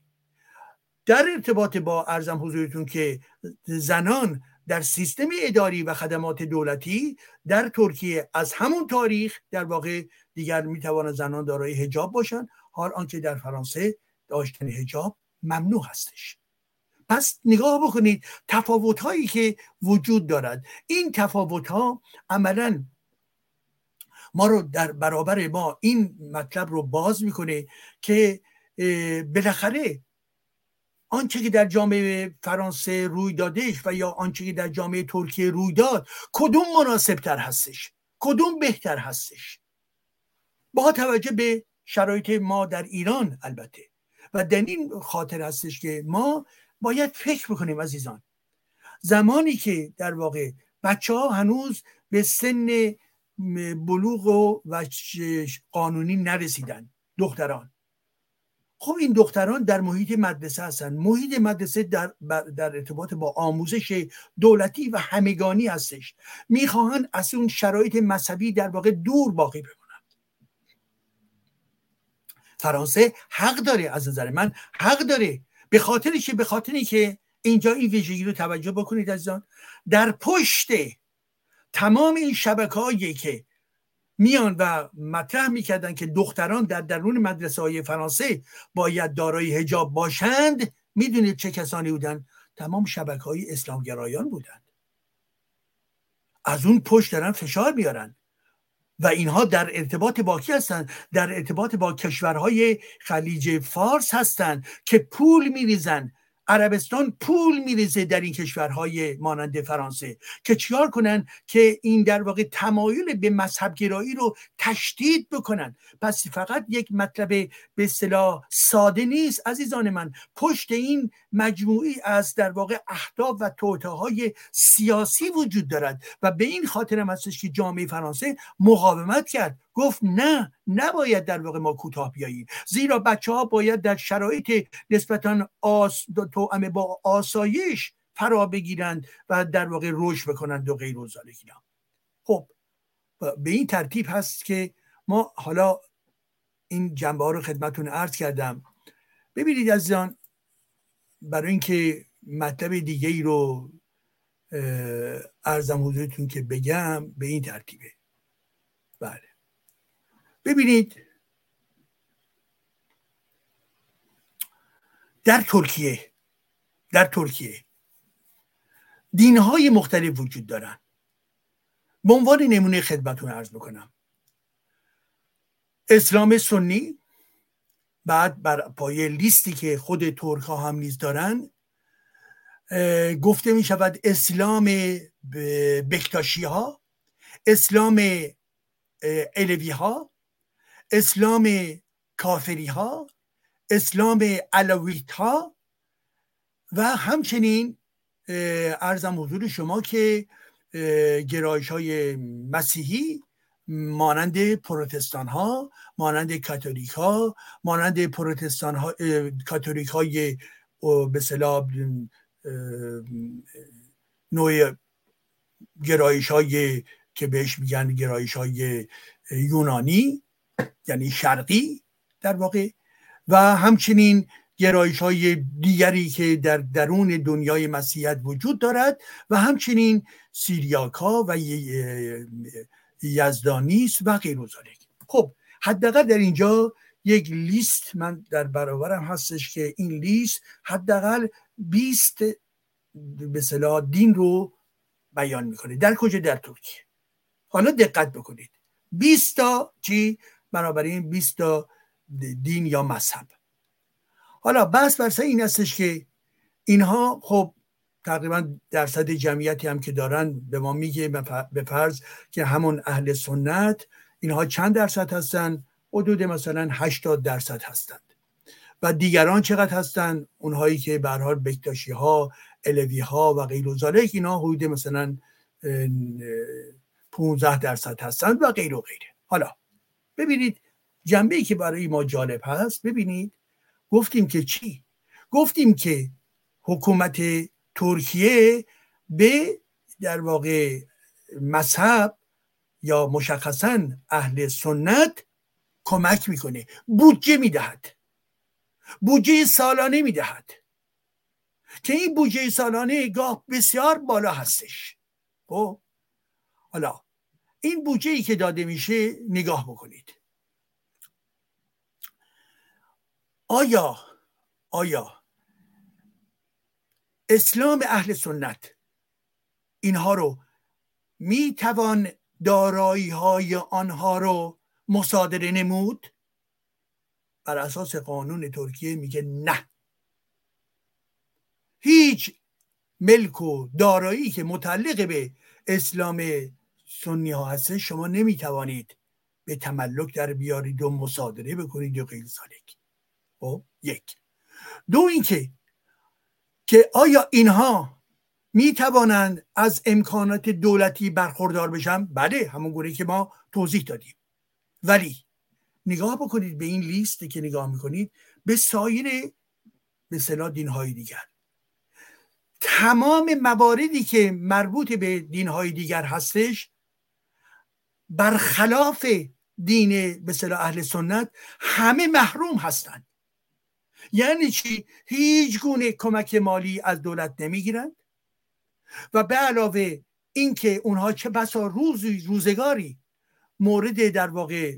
در ارتباط با ارزم حضورتون که زنان در سیستم اداری و خدمات دولتی در ترکیه از همون تاریخ در واقع دیگر می‌تواند زنان دارای هجاب باشند. حال آنکه در فرانسه داشتن هجاب ممنوع هستش. پس نگاه بکنید تفاوت هایی که وجود دارد. این تفاوت ها عملا ما رو در برابر ما این مطلب رو باز می‌کنه که بالاخره آنچه که در جامعه فرانسه روی دادش و یا آنچه که در جامعه ترکیه روی داد کدوم مناسب تر هستش؟ کدوم بهتر هستش؟ با توجه به شرایط ما در ایران البته. و در این خاطر هستش که ما باید فکر بکنیم عزیزان. زمانی که در واقع بچه ها هنوز به سن بلوغ و قانونی نرسیدن دختران. خب این دختران در محیط مدرسه هستن. محیط مدرسه در, در ارتباط با آموزش دولتی و همگانی هستش. می‌خواهند از اون شرایط مذهبی در واقع دور باقی بمانند فرانسه حق داره از نظر من حق داره به خاطر که به خاطری که اینجا این ویژگی رو توجه بکنید عزیزان. در پشت تمام این شبکه که میان و مطرح می‌کردن که دختران در درون مدرسه های فرانسه باید دارای هجاب باشند می‌دونید چه کسانی بودن؟ تمام شبکه های اسلامگرایان بودند. از اون پشت دارن فشار میارن. و اینها در ارتباط با کی هستند در ارتباط با کشورهای خلیج فارس هستند که پول میریزن. عربستان پول میریزه در این کشورهای مانند فرانسه که چیکار کنن که این در واقع تمایل به مذهب گرایی رو تشدید بکنن. پس فقط یک مطلب به اصطلاح ساده نیست عزیزان من. پشت این مجموعی از در واقع اهداف و توطئه های سیاسی وجود دارد و به این خاطر هم هستش که جامعه فرانسه مقاومت کرد. گفت نه نباید در واقع ما کوتاه بیاییم. زیرا بچه ها باید در شرایط نسبتا آس با آسایش فرا بگیرند و در واقع رشد بکنند و غیر و خب به این ترتیب هست که ما حالا این جنبه ها رو خدمتون عرض کردم. ببینید عزیزان برای اینکه مطلب دیگه ای رو ارزم حضورتون که بگم به این ترتیبه. بله. ببینید در ترکیه در ترکیه دین های مختلف وجود دارن. به عنوان نمونه خدمتون عرض بکنم اسلام سنی بعد بر پای لیستی که خود ترک ها هم نیز دارن گفته می شود اسلام بکتاشی ها اسلام علوی ها اسلام کافری ها اسلام علویت ها و همچنین ارزم حضور شما که گرایش های مسیحی مانند پروتستان ها مانند کاتولیک ها مانند پروتستان ها کاتولیک های به نوع گرایش های که بهش میگن گرایش های یونانی. یعنی شرقی در واقع و همچنین گرایش های دیگری که در درون دنیای مسیحیت وجود دارد و همچنین سیریاکا و یزدانیس و غیر خب حداقل در اینجا یک لیست من در برابرم هستش که این لیست حداقل 20 به صلاح دین رو بیان می‌کنه. در کجا؟ در ترکیه. حالا دقت بکنید. 20 تا چی؟ بنابراین 20 تا دین یا مذهب. حالا بحث بر این هستش که اینها خب تقریبا درصد جمعیتی هم که دارن به ما میگه به فرض که همون اهل سنت اینها چند درصد هستن؟ حدود مثلا 80 درصد هستند. و دیگران چقدر هستند؟ اونهایی که به حال بکتاشی ها الوی ها و غیر ذالک اینا حدود مثلا 15 درصد هستند و غیر و غیره. حالا ببینید جنبه ای که برای ما جالب هست ببینید گفتیم که چی؟ گفتیم که حکومت ترکیه به در واقع مذهب یا مشخصا اهل سنت کمک می‌کنه. بودجه می‌دهد. بودجه سالانه می‌دهد. که این بودجه سالانه گاه بسیار بالا هستش. خب؟ حالا این بودجه ای که داده میشه نگاه بکنید. آیا آیا اسلام اهل سنت اینها رو می توان دارایی های آنها رو مصادره نمود؟ بر اساس قانون ترکیه میگه نه. هیچ ملک و دارایی که متعلق به اسلام سنی ها هست شما نمی‌توانید به تملک در بیارید و مصادره بکنید یا غیر سالک خب یک. دو اینکه که آیا اینها می توانند از امکانات دولتی برخوردار بشن؟ بله همون گونه که ما توضیح دادیم. ولی نگاه بکنید به این لیست که نگاه می‌کنید به سایر به صلاح دین های دیگر. تمام مواردی که مربوط به دین های دیگر هستش برخلاف دین به صلاح اهل سنت همه محروم هستند. یعنی چی؟ هیچ گونه کمک مالی از دولت نمی‌گیرند. و به علاوه اینکه اونها چه بسا روز روزگاری مورد در واقع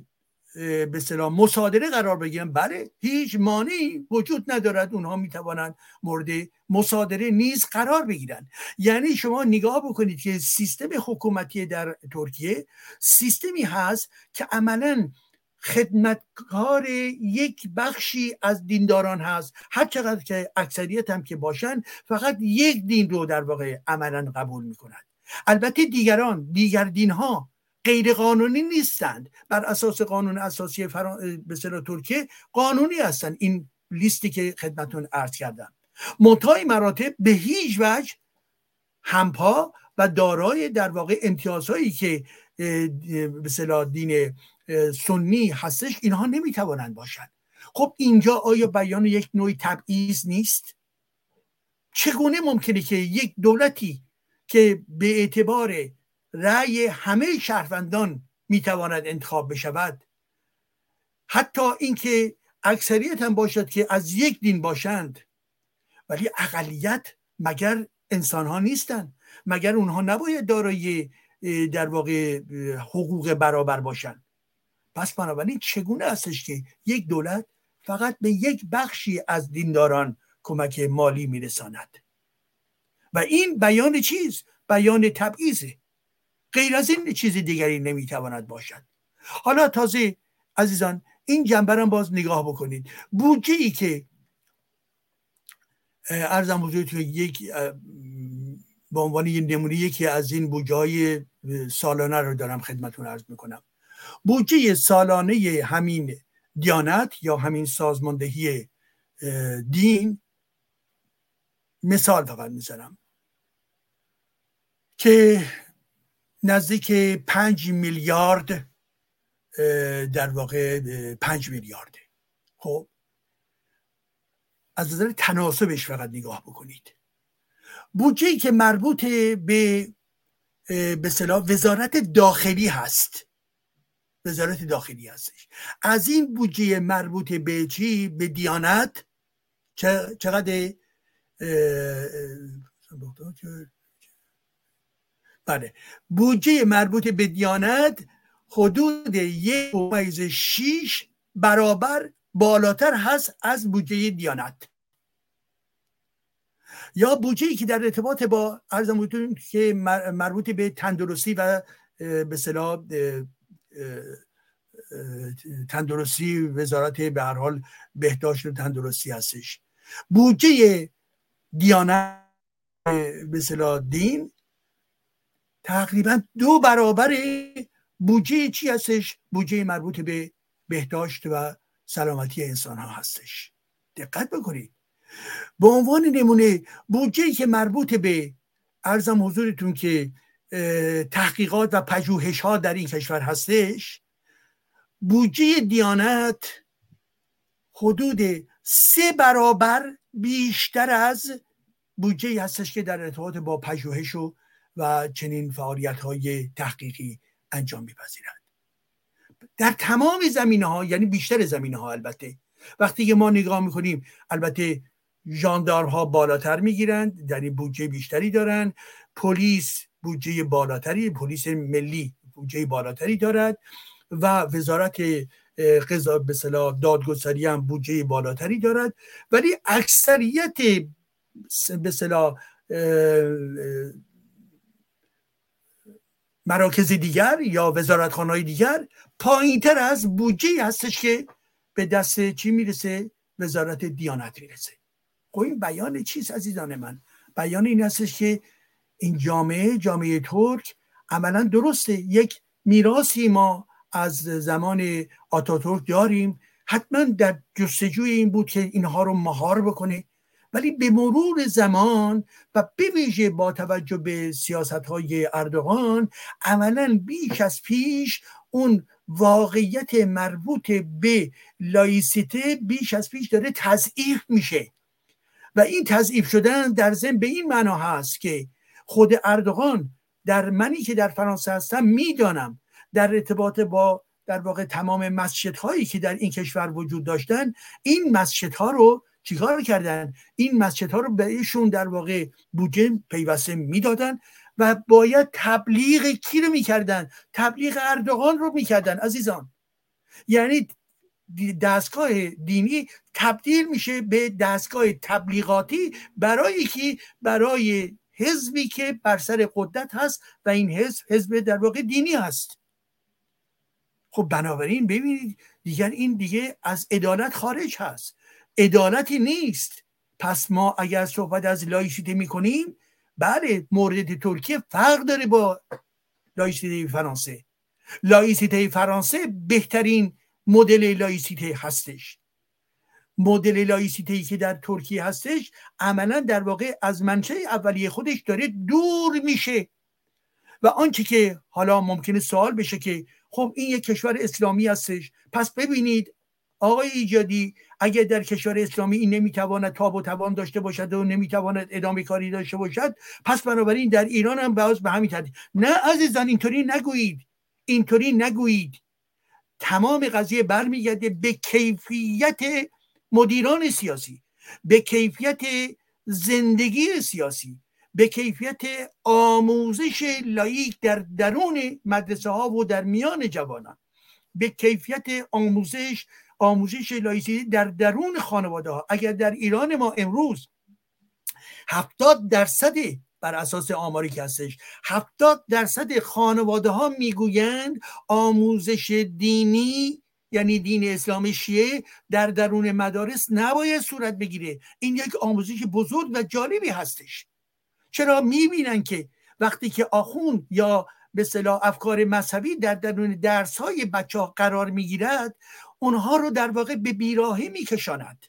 به سلام مصادره قرار بگیرن. بله هیچ مانی وجود ندارد اونها می‌توانند مورد مصادره نیز قرار بگیرن یعنی شما نگاه بکنید که سیستم حکومتی در ترکیه سیستمی هست که عملا خدمتکار یک بخشی از دینداران هست. هر چقدر که اکثریت هم که باشن فقط یک دین رو در واقع عملا قبول می‌کنند. البته دیگران دیگر دین ها غیر قانونی نیستند. بر اساس قانون اساسی فران... به ترکیه قانونی هستند این لیستی که خدمتون عرض کردم. منتهای مراتب به هیچ وجه همپا و دارای در واقع امتیازهایی که به دین سنی هستش اینها نمی‌توانند باشند. خب اینجا آیا بیان یک نوع تبعیض نیست؟ چگونه ممکنه که یک دولتی که به اعتبار رأی همه شهروندان می‌تواند انتخاب بشود. حتی اینکه اکثریت هم باشد که از یک دین باشند. ولی اقلیت مگر انسان ها نیستند مگر اونها نباید دارای در واقع حقوق برابر باشند پس بنابراین چگونه هستش که یک دولت فقط به یک بخشی از دینداران کمک مالی میرساند؟ و این بیان چیز؟ بیان تبعیضه. غیر از این چیز دیگری نمی‌تواند باشد. حالا تازه عزیزان این جنبرم باز نگاه بکنید. بودجه ای که ارزم حضورتون یک به عنوان یه نمونه یکی از این بودجه های سالانه رو دارم خدمتون عرض می‌کنم. بودجه سالانه همین دیانت یا همین سازماندهی دین مثال فقط می‌زنم. که نزدیک پنج میلیارد در واقع پنج میلیارده خب از نظر تناسبش فقط نگاه بکنید. بودجه که مربوط به به وزارت داخلی هست. وزارت داخلی هستش. از این بودجه مربوط به چی؟ به دیانت. چقدر بله. بودجه مربوط به دیانت حدود یک ممیز شیش برابر بالاتر هست از بودجه دیانت. یا بودجه ای که در ارتباط با ارزم که مربوط به تندرستی و به تندرستی وزارت به هر حال بهداشت و تندرستی هستش. بودجه دیانت به دین تقریبا دو برابر بودجه چی هستش؟ بودجه مربوط به بهداشت و سلامتی انسان ها هستش. دقت بکنید. به عنوان نمونه بودجه که مربوط به ارزم حضورتون که تحقیقات و پژوهش ها در این کشور هستش بودجه دیانت حدود سه برابر بیشتر از بودجه هستش که در ارتباط با پژوهش و و چنین فعالیت های تحقیقی انجام میپذیرند. در تمام زمینه ها یعنی بیشتر زمینه ها البته وقتی که ما نگاه می‌کنیم البته ها بالاتر می‌گیرند در این بودجه بیشتری دارند پلیس بودجه بالاتری پلیس ملی بودجه بالاتری دارد و وزارت قضا به دادگستری هم بودجه بالاتری دارد. ولی اکثریت به مراکز دیگر یا وزارتخانه دیگر پایین تر از بودجه هستش که به دست چی می‌رسه؟ وزارت دیانت می‌رسه. خب این بیان چیست عزیزان من؟ بیان این هستش که این جامعه جامعه ترک عملا درسته یک میراثی ما از زمان آتاتورک داریم. حتما در جستجوی این بود که اینها رو مهار بکنه. ولی به مرور زمان و به با توجه به سیاست های اردوغان عملا بیش از پیش اون واقعیت مربوط به لایسیته بیش از پیش داره تضعیف میشه. و این تضعیف شدن در ضمن به این معنا هست که خود اردوغان در منی که در فرانسه هستم می‌دانم در ارتباط با در واقع تمام مسجدهایی که در این کشور وجود داشتن این مسجدها رو چیکار کردن این مسجد ها رو بهشون در واقع بودجه پیوسته می‌دادن و باید تبلیغ کی رو می‌کردن؟ تبلیغ اردوغان رو می‌کردن عزیزان. یعنی دستگاه دینی تبدیل میشه به دستگاه تبلیغاتی برای که برای حزبی که بر سر قدرت هست و این حزب حزب در واقع دینی هست. خب بنابراین ببینید دیگر این دیگه از عدالت خارج هست. عدالتی نیست. پس ما اگر صحبت از لایسیته می‌کنیم بله مورد ترکیه فرق داره با لایسیته فرانسه. لایسیته فرانسه بهترین مدل لایسیته هستش. مدل لایسیته ای که در ترکیه هستش عملا در واقع از منشأ اولیه خودش داره دور میشه. و آنچه که حالا ممکنه سوال بشه که خب این یک کشور اسلامی هستش. پس ببینید آقای ایجادی اگر در کشور اسلامی این نمی‌تواند تاب و توان داشته باشد و نمی‌تواند ادامه کاری داشته باشد پس بنابراین در ایران هم باز به همین ترتیب. نه عزیزان اینطوری نگویید. اینطوری نگویید. تمام قضیه برمیگرده به کیفیت مدیران سیاسی به کیفیت زندگی سیاسی به کیفیت آموزش لائیک در درون مدرسه ها و در میان جوانان به کیفیت آموزش آموزش لایسیته در درون خانواده ها. اگر در ایران ما امروز هفتاد درصد بر اساس آماری که هستش هفتاد درصد خانواده ها می‌گویند آموزش دینی یعنی دین اسلام شیعه در درون مدارس نباید صورت بگیره. این یک آموزش بزرگ و جالبی هستش. چرا؟ می‌بینن که وقتی که آخون یا به صلاح افکار مذهبی در درون درس های بچه ها قرار می‌گیرد اونها رو در واقع به بیراهی میکشاند.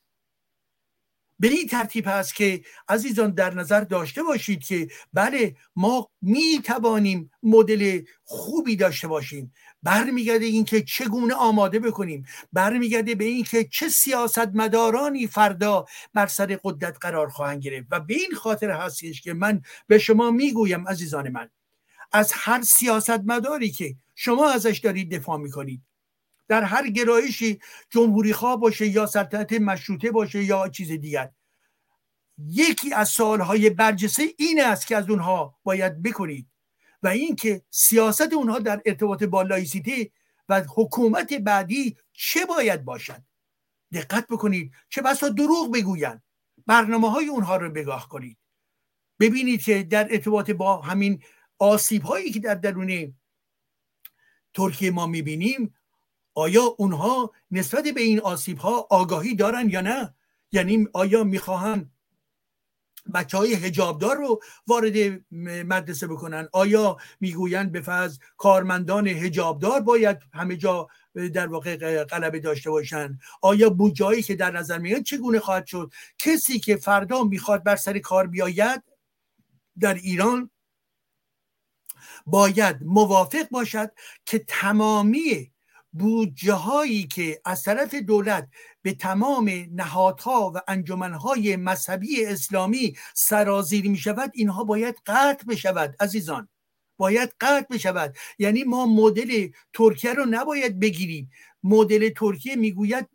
به این ترتیب هست که عزیزان در نظر داشته باشید که بله ما می توانیم مدل خوبی داشته باشیم. برمیگرده اینکه چگونه آماده بکنیم. برمیگرده به اینکه چه سیاستمدارانی فردا بر سر قدرت قرار خواهند گرفت. و به این خاطر هستش که من به شما می‌گویم عزیزان من از هر سیاستمداری که شما ازش دارید دفاع می‌کنید در هر گرایشی جمهوری خواه باشه یا سلطنت مشروطه باشه یا چیز دیگر. یکی از سالهای برجسته این است که از اونها باید بکنید و اینکه سیاست اونها در ارتباط با لایسیته و حکومت بعدی چه باید باشد. دقت بکنید. چه بسا دروغ بگویند. برنامه های اونها رو بگاه کنید. ببینید که در ارتباط با همین آسیب هایی که در درون ترکیه ما می‌بینیم آیا اونها نسبت به این آسیب ها آگاهی دارن یا نه؟ یعنی آیا می‌خواهند بچه های هجابدار رو وارد مدرسه بکنن؟ آیا می‌گویند به فرض کارمندان هجابدار باید همه جا در واقع غلبه داشته باشن؟ آیا بودجایی که در نظر میاد چگونه خواهد شد؟ کسی که فردا می‌خواد بر سر کار بیاید در ایران باید موافق باشد که تمامی بودجه هایی که از طرف دولت به تمام نهادها و انجمنهای مذهبی اسلامی سرازیر می شود اینها باید قطع بشود عزیزان. باید قطع بشود. یعنی ما مدل ترکیه رو نباید بگیریم. مدل ترکیه می‌گوید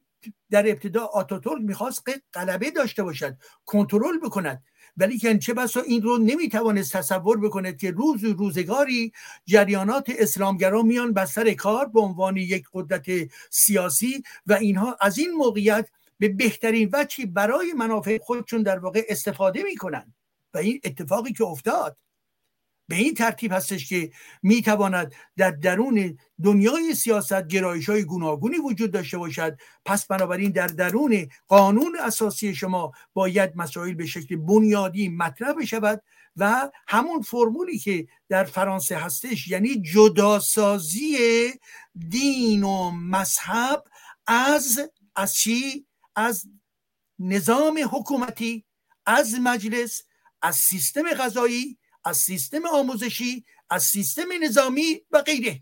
در ابتدا آتاتورک می‌خواست غلبه داشته باشد کنترل بکند. ولی که چه بسا این رو نمی‌توانست تصور بکند که روز روزگاری جریانات اسلامگرا میان بستر کار به عنوان یک قدرت سیاسی و اینها از این موقعیت به بهترین وجهی برای منافع خودشون در واقع استفاده می‌کنن. و این اتفاقی که افتاد به این ترتیب هستش که می‌تواند در درون دنیای سیاست گرایش های گوناگونی وجود داشته باشد. پس بنابراین در درون قانون اساسی شما باید مسائل به شکل بنیادی مطرح بشود و همون فرمولی که در فرانسه هستش یعنی جداسازی دین و مذهب از از چی از نظام حکومتی از مجلس از سیستم غذایی از سیستم آموزشی از سیستم نظامی و غیره.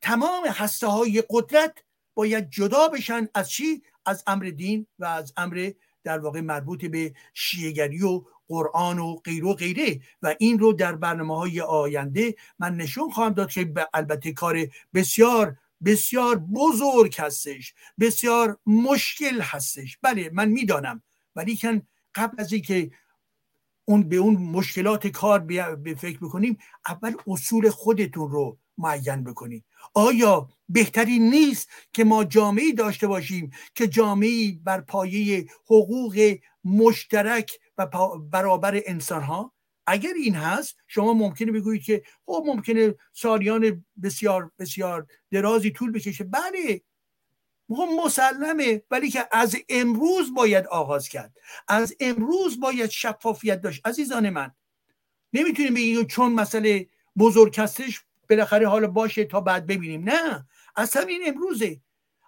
تمام هسته های قدرت باید جدا بشن از چی؟ از امر دین و از امر در واقع مربوط به شیعگری و قرآن و غیر و غیره. و این رو در برنامه های آینده من نشون خواهم داد که البته کار بسیار بسیار بزرگ هستش بسیار مشکل هستش. بله من می‌دانم. ولی کن قبل از اینکه اون به اون مشکلات کار به فکر بکنیم اول اصول خودتون رو معین بکنید. آیا بهتری نیست که ما جامعه داشته باشیم که جامعه بر پایه حقوق مشترک و برابر انسان ها اگر این هست شما ممکنه بگویید که خب ممکنه سالیان بسیار بسیار درازی طول بکشه. بله مسلمه ولی که از امروز باید آغاز کرد. از امروز باید شفافیت داشت. عزیزان من نمی‌تونیم بگیم چون مسئله بزرگ هستش بالاخره حالا باشه تا بعد ببینیم. نه از همین امروزه.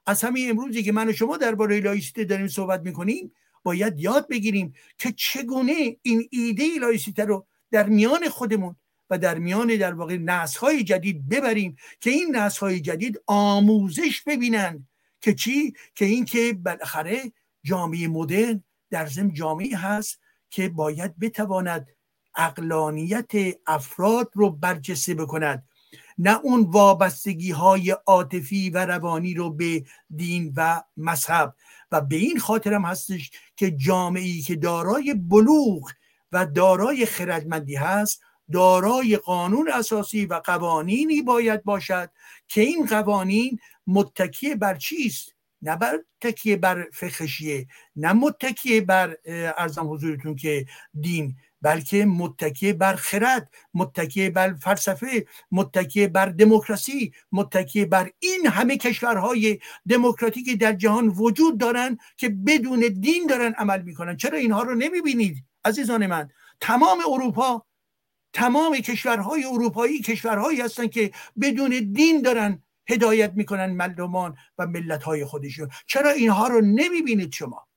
از همین امروزی که من و شما درباره لایسیته داریم صحبت می‌کنیم باید یاد بگیریم که چگونه این ایده لایسیته رو در میان خودمون و در میان در واقع نسل های جدید ببریم که این نسل های جدید آموزش ببینند که چی؟ که این که بالاخره جامعه مدرن در ضمن جامعه هست که باید بتواند اقلانیت افراد رو برجسته بکند. نه اون وابستگی های عاطفی و روانی رو به دین و مذهب. و به این خاطر هم هستش که جامعه که دارای بلوغ و دارای خردمندی هست دارای قانون اساسی و قوانینی باید باشد که این قوانین متکی بر چیست؟ نه بر تکیه بر فقهشیه نه متکیه بر ارزم حضورتون که دین بلکه متکیه بر خرد متکیه بر فلسفه متکیه بر دموکراسی متکیه بر این همه کشورهای دموکراتیک در جهان وجود دارن که بدون دین دارن عمل می‌کنن. چرا اینها رو نمی‌بینید عزیزان من؟ تمام اروپا تمام کشورهای اروپایی کشورهایی هستن که بدون دین دارن هدایت می‌کنن مردمان و ملتهای خودشون. چرا اینها رو نمی‌بینید شما؟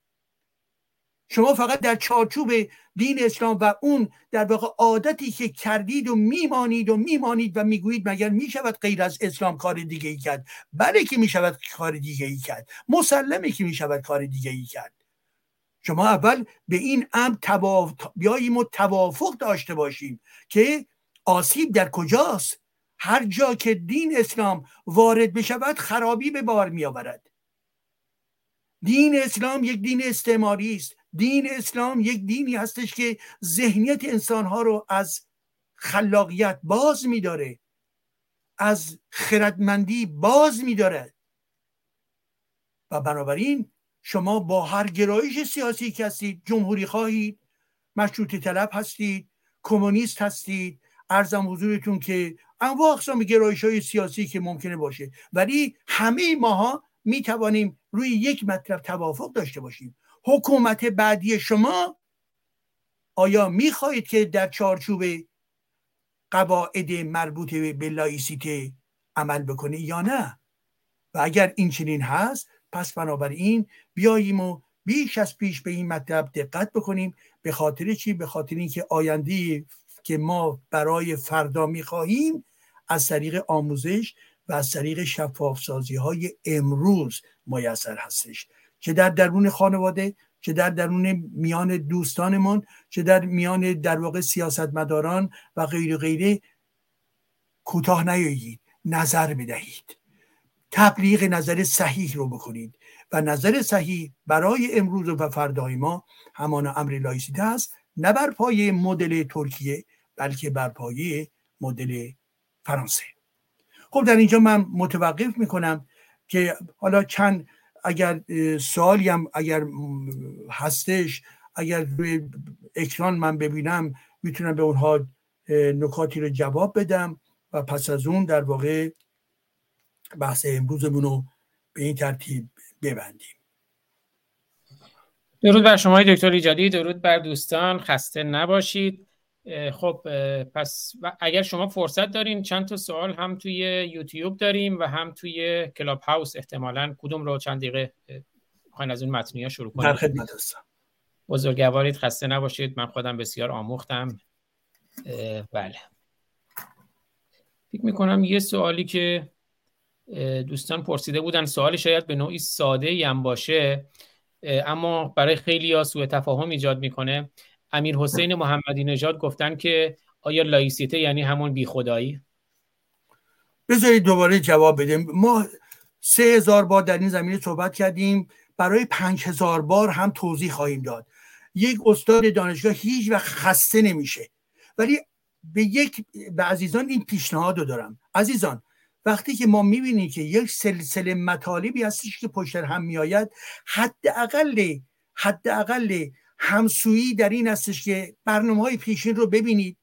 شما فقط در چارچوب دین اسلام و اون در واقع عادتی که کردید و میمانید و میمانید و می‌گویید مگر می‌شود غیر از اسلام کار دیگه ای کرد؟ بله که می‌شود کار دیگه ای کرد. مسلمه که می‌شود کار دیگه ای کرد. شما اول به این امر تواف... بیاییم و توافق داشته باشیم که آسیب در کجاست؟ هر جا که دین اسلام وارد بشود خرابی به بار می آورد دین اسلام یک دین استعماری است. دین اسلام یک دینی هستش که ذهنیت انسانها رو از خلاقیت باز میداره. از خردمندی باز میداره. و بنابراین شما با هر گرایش سیاسی که هستید جمهوری خواهید مشروطه طلب هستید کمونیست هستید ارزم حضورتون که انواع اقسام گرایش های سیاسی که ممکنه باشه. ولی همه ماها می توانیم روی یک مطلب توافق داشته باشیم. حکومت بعدی شما آیا می خواهید که در چارچوب قواعد مربوط به لایسیته عمل بکنه یا نه؟ و اگر این چنین هست پس بنابراین بیاییم و بیش از پیش به این مطلب دقت بکنیم. به خاطر چی؟ به خاطر اینکه آینده که ما برای فردا می‌خواهیم از طریق آموزش و از طریق شفاف سازی های امروز میسر هستش. چه در درون خانواده چه در درون میان دوستانمان چه در میان در واقع سیاستمداران و غیر غیره کوتاه نیایید نظر بدهید. تبلیغ نظر صحیح رو بکنید و نظر صحیح برای امروز و فردای ما همان امر لایسیته است نه بر پایه مدل ترکیه بلکه بر پایه مدل فرانسه. خب در اینجا من متوقف می‌کنم که حالا چند اگر سوالی هم اگر هستش اگر روی اکران من ببینم می‌تونم به اونها نکاتی رو جواب بدم و پس از اون در واقع بحث امروزمون رو به این ترتیب ببندیم. درود بر شما دکتر ایجادی درود بر دوستان خسته نباشید. خب پس اگر شما فرصت دارین چند تا سوال هم توی یوتیوب داریم و هم توی کلاب هاوس احتمالا کدوم رو چند دقیقه خواهین از اون متنی ها شروع کنیم؟ در خدمت هستم. بزرگوارید خسته نباشید. من خودم بسیار آموختم. بله. فکر می‌کنم یه سوالی که دوستان پرسیده بودن سوال شاید به نوعی ساده هم باشه اما برای خیلی ها سوء تفاهم ایجاد می‌کنه. امیر حسین محمدی نژاد گفتن که آیا لایسیته یعنی همون بی خدایی بذارید دوباره جواب بدیم. ما سه هزار بار در این زمینه صحبت کردیم. برای پنج هزار بار هم توضیح خواهیم داد. یک استاد دانشگاه هیچ وقت خسته نمیشه. ولی به یک به عزیزان این پیشنهاد رو دارم. عزیزان وقتی که ما می‌بینیم که یک سلسله مطالبی هستش که پشت هم میآید حداقل حداقل همسویی در این هستش که برنامه های پیشین رو ببینید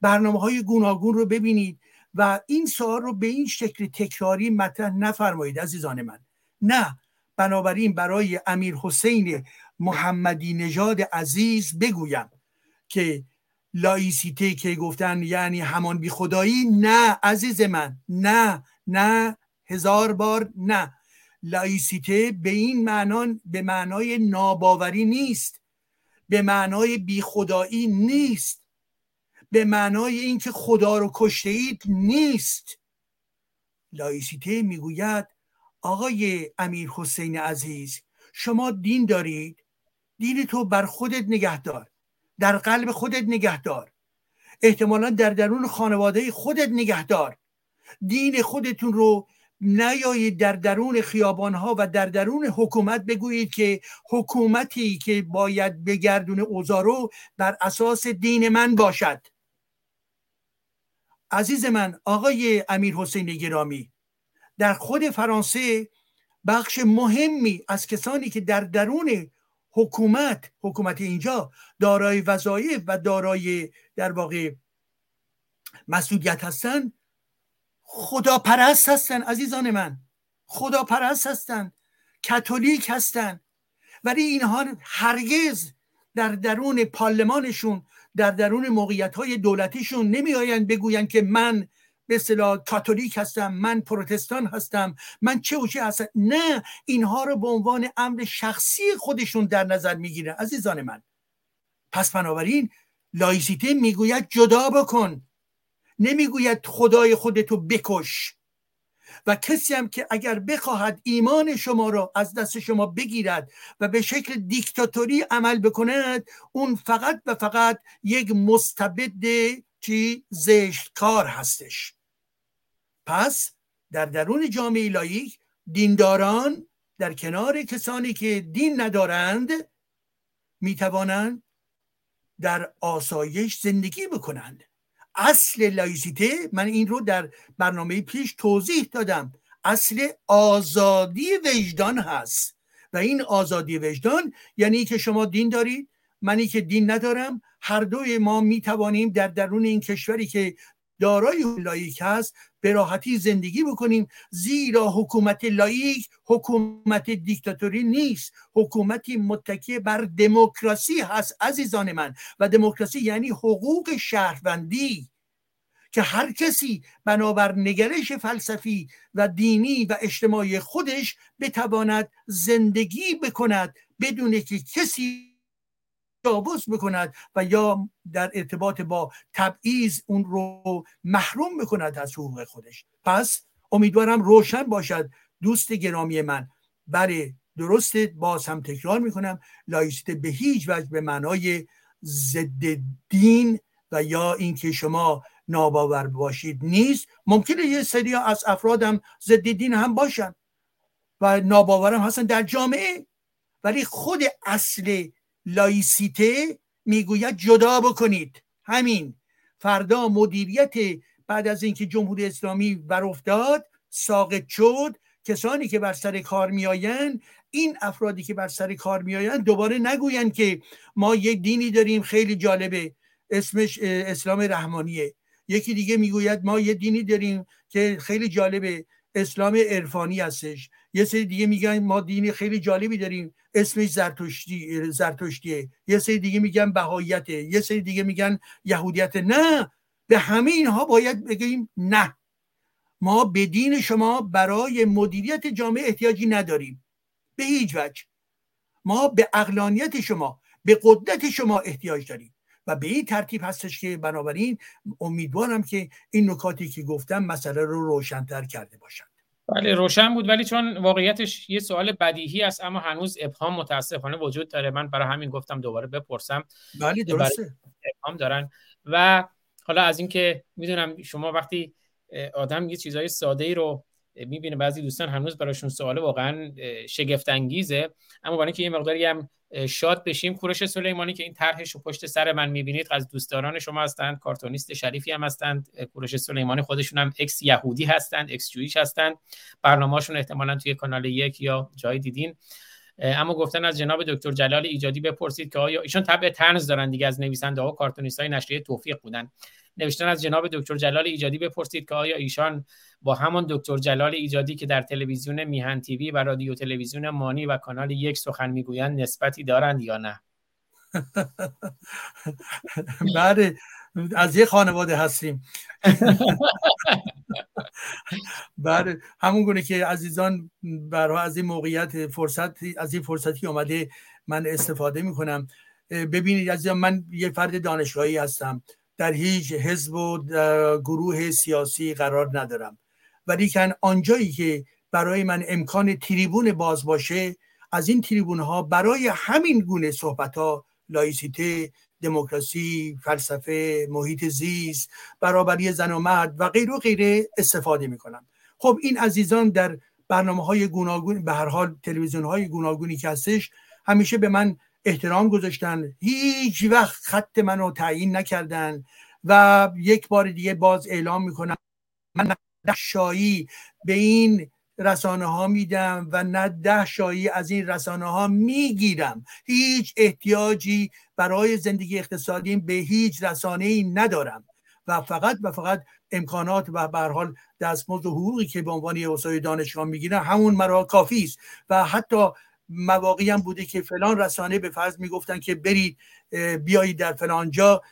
برنامه های گوناگون رو ببینید و این سوال رو به این شکل تکراری مطرح نفرمایید عزیزان من. نه بنابراین برای امیر حسین محمدی نژاد عزیز بگویم که لایسیته که گفتن یعنی همان بی خدایی نه عزیز من نه نه هزار بار نه. لایسیته به این معنان به معنای ناباوری نیست. به معنای بی خدایی نیست. به معنای اینکه خدا رو کشته اید نیست. لایسیته می‌گوید آقای امیر حسین عزیز شما دین دارید. دین تو بر خودت نگهدار. در قلب خودت نگهدار. احتمالا در درون خانواده خودت نگهدار. دین خودتون رو نیایید در درون خیابان ها و در درون حکومت بگویید که حکومتی که باید بگردون اوزارو بر اساس دین من باشد. عزیز من آقای امیر حسین گرامی در خود فرانسه بخش مهمی از کسانی که در درون حکومت حکومت اینجا دارای وظایف و دارای در واقع مسئولیت هستند خدا پرست هستن عزیزان من. خدا پرست هستن کاتولیک هستن. ولی اینها هرگز در درون پارلمانشون در درون موقعیت های دولتیشون نمی آیند بگویند که من به اصطلاح کاتولیک هستم من پروتستان هستم من چه و چه هستم. نه اینها رو به عنوان امر شخصی خودشون در نظر می‌گیرن عزیزان من. پس بنابراین لایسیته می‌گوید جدا بکن. نمی‌گوید خدای خودتو بکش. و کسی هم که اگر بخواهد ایمان شما را از دست شما بگیرد و به شکل دیکتاتوری عمل بکند اون فقط و فقط یک مستبد چی زشت کار هستش. پس در درون جامعه لایک دینداران در کنار کسانی که دین ندارند می‌توانند در آسایش زندگی بکنند. اصل لایسیته من این رو در برنامه پیش توضیح دادم. اصل آزادی وجدان هست. و این آزادی وجدان یعنی که شما دین دارید منی که دین ندارم. هر دوی ما می توانیم در درون این کشوری که دارای لایک هست به راحتی زندگی بکنیم. زیرا حکومت لائیک حکومت دیکتاتوری نیست. حکومتی متکی بر دموکراسی هست عزیزان من. و دموکراسی یعنی حقوق شهروندی. که هر کسی بنابر نگرش فلسفی و دینی و اجتماعی خودش بتواند زندگی بکند بدون که کسی تجاوز بکند و یا در ارتباط با تبعیض اون رو محروم بکند از حقوق خودش. پس امیدوارم روشن باشد دوست گرامی من. بله درست باز هم تکرار می‌کنم لایسته به هیچ وجه به معنای ضد دین و یا اینکه شما ناباور باشید نیست. ممکنه یه سری از افرادم ضد دین هم باشن و ناباورم هستن در جامعه. ولی خود اصل لایسیته می‌گوید جدا بکنید. همین. فردا مدیریت بعد از اینکه جمهوری اسلامی بر افتاد ساقط شد کسانی که بر سر کار میآیند این افرادی که بر سر کار میآیند دوباره نگویند که ما یک دینی داریم. خیلی جالبه. اسمش اسلام رحمانیه. یکی دیگه می‌گوید ما یه دینی داریم که خیلی جالبه. اسلام عرفانی هستش. یه سری دیگه میگن ما دینی خیلی جالبی داریم. اسمش زرتشتی زرتشتیه. یه سری دیگه میگن بهاییته. یه سری دیگه میگن یهودیت نه به همه اینها باید بگیم نه. ما به دین شما برای مدیریت جامعه احتیاجی نداریم. به هیچ وجه. ما به اقلانیت شما به قدرت شما احتیاج داریم. و به این ترتیب هستش که بنابراین امیدوارم که این نکاتی که گفتم مسئله رو روشنتر کرده باشند بله روشن بود ولی چون واقعیتش یه سوال بدیهی است اما هنوز ابهام متاسفانه وجود داره. من برای همین گفتم دوباره بپرسم. بله درسته. ابهام دارن. و حالا از اینکه می‌دونم شما وقتی آدم یه چیزای ساده ای رو می‌بینه بعضی دوستان هنوز براشون سوال واقعا شگفت انگیزه اما برای اینکه یه مقداری هم شاد بشیم. کوروش سلیمانی که این طرحش رو پشت سر من می‌بینید از دوستداران شما هستند کارتونیست شریفی هم هستند. کوروش سلیمانی خودشون هم ex یهودی هستند ex Jewish هستند. برنامهشون احتمالا توی کانال یک یا جای دیدین. اما گفتن از جناب دکتر جلال ایجادی بپرسید که آیا ایشون طبع تنز دارن دیگه از نویسنده ها و کارتونیست های نشریه توفیق بودن. نوشتن از جناب دکتر جلال ایجادی بپرسید که آیا ایشان با همان دکتر جلال ایجادی که در تلویزیون میهن تیوی و رادیو تلویزیون مانی و کانال یک سخن می‌گویند نسبتی دارند یا نه؟ بله. از یه خانواده هستیم. بله همون گونه که عزیزان برای از این موقعیت فرصت از این فرصتی آمده من استفاده می‌کنم. ببینید عزیزان من یه فرد دانشگاهی هستم. در هیچ حزب و گروه سیاسی قرار ندارم. ولی کن آنجایی که برای من امکان تریبون باز باشه از این تریبون ها برای همین گونه صحبت ها لایسیته دموکراسی فلسفه محیط زیست برابری زن و مرد و غیر و غیره استفاده می‌کنم خب این عزیزان در برنامه های گوناگون به هر حال تلویزیون های گوناگونی که هستش همیشه به من احترام گذاشتن. هیچ وقت خط منو تعیین نکردن و یک بار دیگه باز اعلام می‌کنم. من شایی به این رسانه ها میدم و نه ده شایی از این رسانه ها می‌گیرم. هیچ احتیاجی برای زندگی اقتصادی به هیچ رسانه ای ندارم. و فقط و فقط امکانات و به حال دستمزد و حقوقی که به عنوان استاد دانشگاه می‌گیرم همون مرا کافی است. و حتی مواقعی هم بوده که فلان رسانه به فرض می‌گفتن که برید بیایید در فلان جا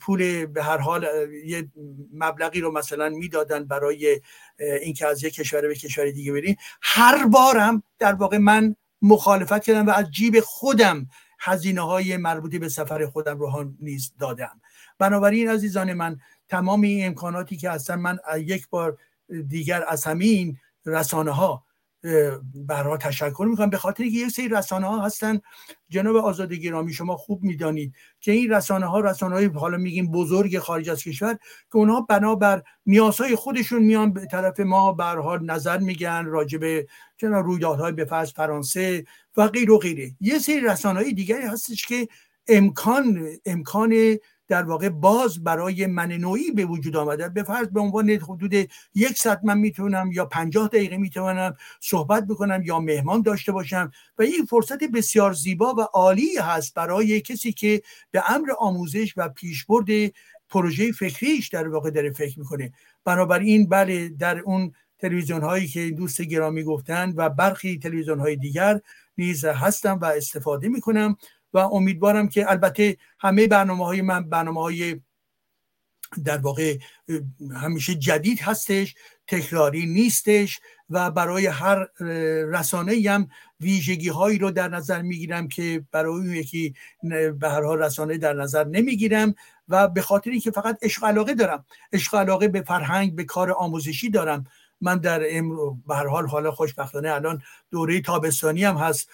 پول به هر حال یه مبلغی رو مثلا می‌دادن برای اینکه از یک کشور به کشور دیگه بریم هر بارم در واقع من مخالفت کردم و از جیب خودم هزینه های مربوطی به سفر خودم رو نیز دادم. بنابراین عزیزان من تمام این امکاناتی که هستن من یک بار دیگر از همین رسانه ها برها تشکر می‌کنم. به خاطر اینکه یک سری رسانه ها هستن. جناب آزاد گرامی شما خوب می‌دانید که این رسانه ها رسانه های حالا میگیم بزرگ خارج از کشور که اونها بنابر نیازهای خودشون میان به طرف ما برها نظر میگن راجع به رویدادهای به فرض فرانسه و غیر و غیره. یه سری رسانه های دیگری هستش که امکان امکان در واقع باز برای من نوعی به وجود آمده. به فرض به عنوان حدود یک ساعت من می‌تونم یا پنجاه دقیقه می‌تونم صحبت بکنم یا مهمان داشته باشم و این فرصت بسیار زیبا و عالی هست برای کسی که به امر آموزش و پیشبرد پروژه فکریش در واقع داره فکر می‌کنه. بنابراین بله در اون تلویزیون هایی که دوست گرامی گفتن و برخی تلویزیون های دیگر نیز هستم و استفاده می‌کنم. و امیدوارم که البته همه برنامه های من برنامه های در واقع همیشه جدید هستش تکراری نیستش و برای هر رسانه هم ویژگی هایی رو در نظر می‌گیرم که برای اون یکی به هر حال رسانه در نظر نمی‌گیرم و به خاطر اینکه فقط عشق علاقه دارم عشق علاقه به فرهنگ به کار آموزشی دارم. من در به هر حال حالا خوشبختانه الان دوره تابستانی هم هست.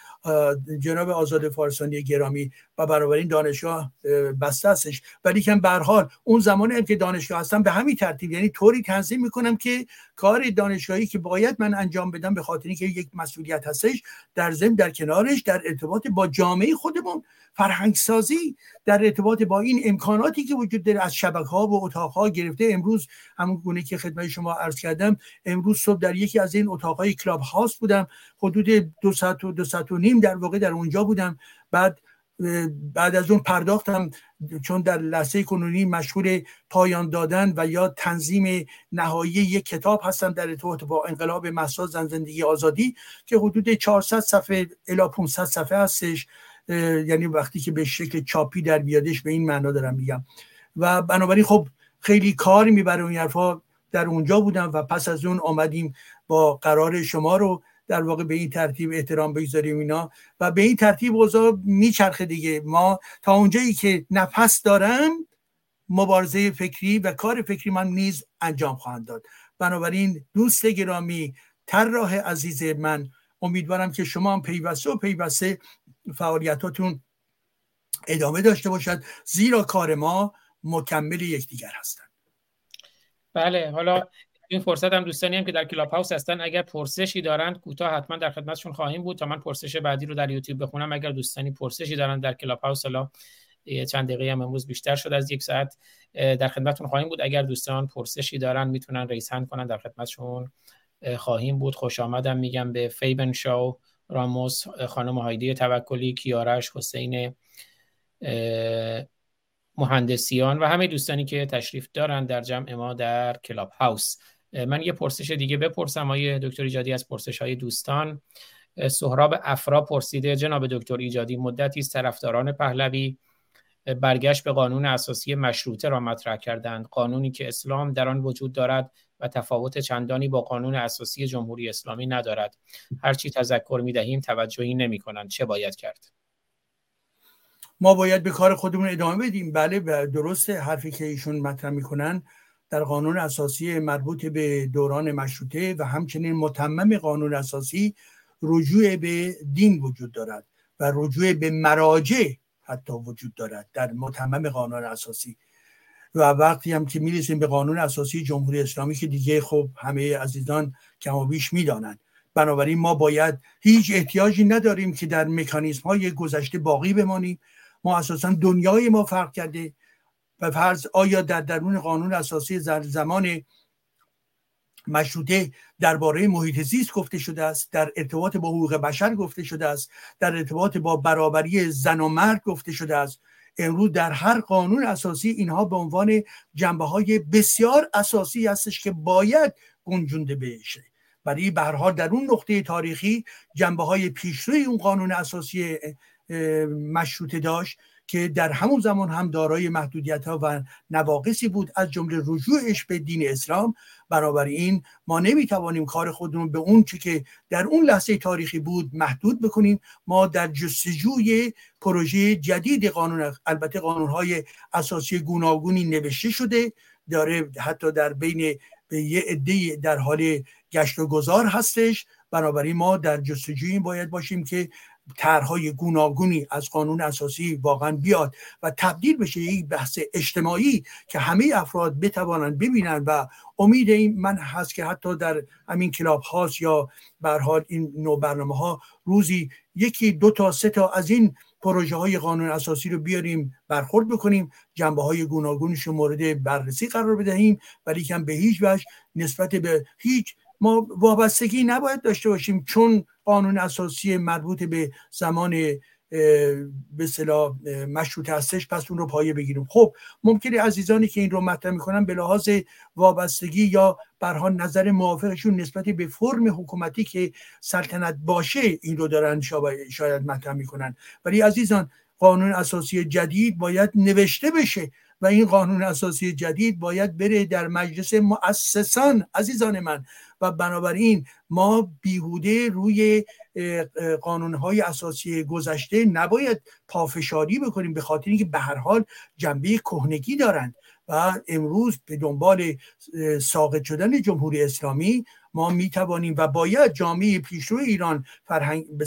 جناب آزاد فارسانی گرامی و بنابراین دانشگاه بسته هستش. ولی که به حال اون زمان که دانشگاه هستم به همین ترتیب یعنی طوری تنظیم می‌کنم که کار دانشگاهی که باید من انجام بدم به خاطر اینکه یک مسئولیت هستش در ضمن در کنارش در ارتباط با جامعه خودمون فرهنگ سازی در ارتباط با این امکاناتی که وجود داره از شبکه ها و اتاق ها گرفته. امروز همون گونه که خدمت شما عرض کردم امروز صبح در یکی از این اتاق های کلاب هاست بودم. حدود دو ساعت و دو ساعت و نیم در واقع در اونجا بودم. بعد بعد از اون پرداختم چون در لحظه کنونی مشغول پایان دادن و یا تنظیم نهایی یک کتاب هستم در ارتباط با انقلاب محسا زن زندگی آزادی که حدود 400 صفحه الی 500 صفحه هستش. یعنی وقتی که به شکل چاپی در بیادش به این معنا دارم میگم. و بنابراین خب خیلی کار می‌بره اون حرفا در اونجا بودم و پس از اون آمدیم با قرار شما رو در واقع به این ترتیب احترام بگذاریم اینا و به این ترتیب اوضاع میچرخه دیگه. ما تا اونجایی که نفس دارم مبارزه فکری و کار فکری من نیز انجام خواهند داد. بنابراین دوست گرامی طراح عزیز من امیدوارم که شما هم پیوسته و پیوسته فعالیتاتون ادامه داشته باشد. زیرا کار ما مکمل یکدیگر هستند. بله حالا این فرصت هم دوستانی هم که در کلاب هاوس هستن اگر پرسشی دارند کوتاه حتما در خدمتشون خواهیم بود تا من پرسش بعدی رو در یوتیوب بخونم. اگر دوستانی پرسشی دارند در کلاب هاوس حالا چند دقیقه هم امروز بیشتر شد از یک ساعت در خدمتتون خواهیم بود. اگر دوستان پرسشی دارن می‌تونن raise hand کنن در خدمتشون خواهیم بود. خوش آمدم میگم به فیبن شو راموس خانم هایدی توکلی کیارش حسین مهندسیان و همه دوستانی که تشریف دارن در جمع ما در کلاب هاوس من یه پرسش دیگه بپرسم. آیه دکتر ایجادی از پرسش های دوستان سهراب افرا پرسیده جناب دکتر ایجادی مدتی است طرفداران پهلوی برگشت به قانون اساسی مشروطه را مطرح کردند. قانونی که اسلام در آن وجود دارد و تفاوت چندانی با قانون اساسی جمهوری اسلامی ندارد. هرچی تذکر می دهیم توجهی نمی کنند. چه باید کرد؟ ما باید به کار خودمون ادامه بدیم. بله درسته حرفی که ایشون مطرح می‌کنن در قانون اساسی مربوط به دوران مشروطه و همچنین متمم قانون اساسی رجوع به دین وجود دارد و رجوع به مراجع حتی وجود دارد در متمم قانون اساسی. و وقتی هم که می‌رسیم به قانون اساسی جمهوری اسلامی که دیگه خب همه عزیزان کم و بیش می‌دانند. بنابراین ما باید هیچ احتیاجی نداریم که در مکانیزم های گذشته باقی بمانیم. ما اساسا دنیای ما فرق کرده. و فرض آیا در درون قانون اساسی زمان مشروطه درباره محیط زیست گفته شده است در ارتباط با حقوق بشر گفته شده است در ارتباط با برابری زن و مرد گفته شده است. امروز در هر قانون اساسی اینها به عنوان جنبه های بسیار اساسی هستش که باید گنجونده بشه. برای به در اون نقطه تاریخی جنبه های پیشروی اون قانون اساسی مشروطه داشت. که در همون زمان هم دارای محدودیت ها و نواقصی بود از جمله رجوعش به دین اسلام. این ما نمی‌توانیم کار خودمون به اون چی که در اون لحظه تاریخی بود محدود بکنیم. ما در جستجوی پروژه جدید قانون البته قانون های اساسی گوناگونی نوشته شده. داره حتی در بین به یه عده در حال گشت و گذار هستش. بنابراین ما در جستجوی باید باشیم که طرحهای گوناگونی از قانون اساسی واقعا بیاد و تبدیل بشه یک بحث اجتماعی که همه افراد بتوانند ببینند و امید این من هست که حتی در همین کلاب هاست یا حال این نوع برنامه ها روزی یکی دو تا سه تا از این پروژه های قانون اساسی رو بیاریم برخورد بکنیم جنبه های گوناگونش رو مورد بررسی قرار بدهیم ولی کم به هیچ وجه نسبت به هیچ ما وابستگی نباید داشته باشیم چون قانون اساسی مربوط به زمان به صلاح مشروط هستش پس اون رو پایه بگیریم. خب ممکنه عزیزانی که این رو مطرح می‌کنن به لحاظ وابستگی یا برها نظر موافقشون نسبت به فرم حکومتی که سلطنت باشه این رو دارن شاید مطرح می‌کنن. ولی عزیزان قانون اساسی جدید باید نوشته بشه. و این قانون اساسی جدید باید بره در مجلس مؤسسان عزیزان من. و بنابراین ما بیهوده روی قانونهای اساسی گذشته نباید پافشاری بکنیم به خاطر اینکه به هر حال جنبه کهنگی دارند. و امروز به دنبال ساقط شدن جمهوری اسلامی ما می توانیم و باید جامعه پیشرو ایران فرهنگ به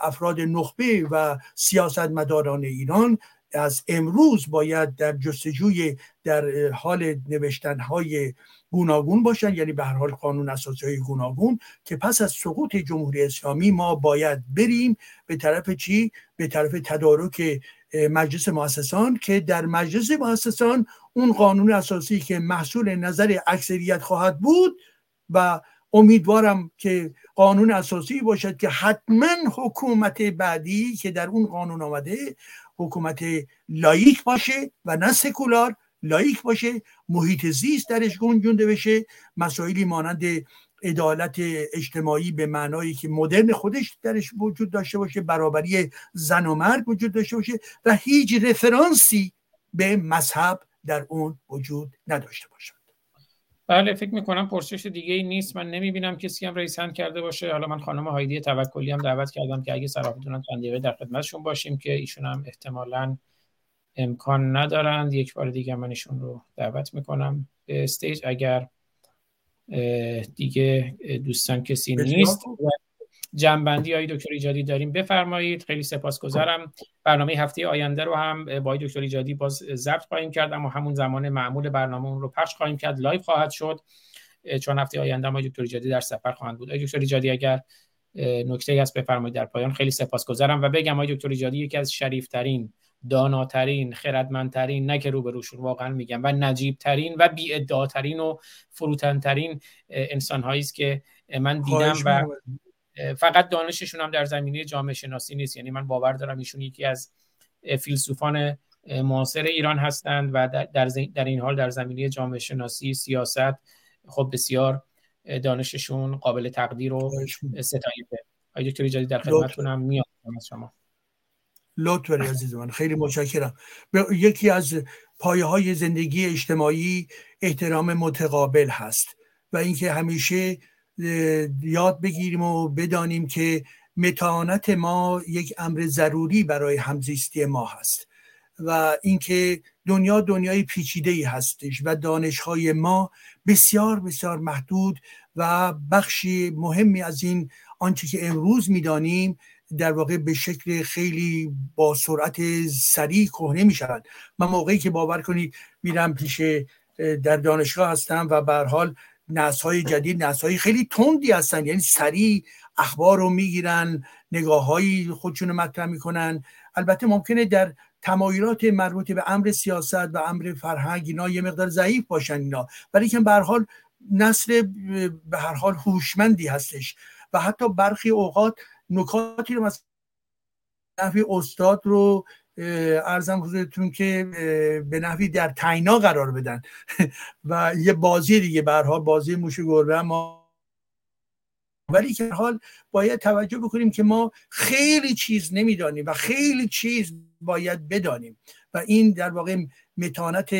افراد نخبه و سیاستمداران ایران از امروز باید در جستجوی در حال نوشتن های گوناگون باشن یعنی به هر حال قانون اساسی های گوناگون که پس از سقوط جمهوری اسلامی ما باید بریم به طرف چی؟ به طرف تدارک مجلس مؤسسان که در مجلس مؤسسان اون قانون اساسی که محصول نظر اکثریت خواهد بود و امیدوارم که قانون اساسی باشد که حتما حکومت بعدی که در اون قانون آمده حکومت لایک باشه و نه سکولار لایک باشه محیط زیست درش گنجونده بشه. مسائلی مانند عدالت اجتماعی به معنایی که مدرن خودش درش وجود داشته باشه برابری زن و مرد وجود داشته باشه و هیچ رفرانسی به مذهب در اون وجود نداشته باشه. بله فکر می‌کنم پرسش دیگه ای نیست. من نمی‌بینم کسی هم رئیس کرده باشه. حالا من خانم هایدی توکلی هم دعوت کردم که اگه صراحتونن چند دقیقه در خدمتشون باشیم که ایشون هم احتمالا امکان ندارند. یک بار دیگه من ایشون رو دعوت می‌کنم. به stage اگر دیگه دوستان کسی نیست. جمع‌بندی های دکتر ایجادی داریم. بفرمایید. خیلی سپاسگزارم. برنامه هفته آینده رو هم با دکتر ایجادی باز ضبط خواهیم کرد اما همون زمان معمول برنامه اون رو پخش خواهیم کرد. live خواهد شد. چون هفته آینده ما دکتر ایجادی در سفر خواهند بود. دکتر ایجادی اگر نکته هست بفرمایید در پایان. خیلی سپاسگزارم و بگم آقای دکتر ایجادی یکی از شریفترین داناترین خردمندترین نه که روبروشون واقعا میگم و نجیبترین و بی و فروتنترین انسان است که من دیدم و فقط دانششون هم در زمینه جامعه شناسی نیست. یعنی من باور دارم ایشون یکی از فیلسوفان معاصر ایران هستند و در, در این حال در زمینه جامعه شناسی سیاست خب بسیار دانششون قابل تقدیر و ستایفه آقای دکتر ایجادی در خدمتتونم میاد از شما. لطف عزیز من. خیلی متشکرم. یکی از پایه های زندگی اجتماعی احترام متقابل هست و اینکه همیشه یاد بگیریم و بدانیم که متانت ما یک امر ضروری برای همزیستی ما هست و اینکه دنیا دنیای پیچیده ای هستش و دانشهای ما بسیار بسیار محدود و بخشی مهمی از این آنچه که امروز می‌دانیم در واقع به شکل خیلی با سرعت سریع کهنه می شود من موقعی که باور کنید میرم پیش در دانشگاه هستم و به حال نسل جدید نسل خیلی تندی هستن. یعنی سریع اخبار رو می‌گیرن نگاه های خودشون رو مطرح می‌کنن. البته ممکنه در تمایلات مربوط به امر سیاست و امر فرهنگ اینا یه مقدار ضعیف باشن اینا. ولی که به هر حال نسل به هر حال هوشمندی هستش. و حتی برخی اوقات نکاتی رو مثلا استاد رو ارزم حضورتون که به نحوی در تینا قرار بدن. و یه بازی دیگه برها بازی موش گربه ما ولی که حال باید توجه بکنیم که ما خیلی چیز نمی‌دانیم و خیلی چیز باید بدانیم. و این در واقع متانت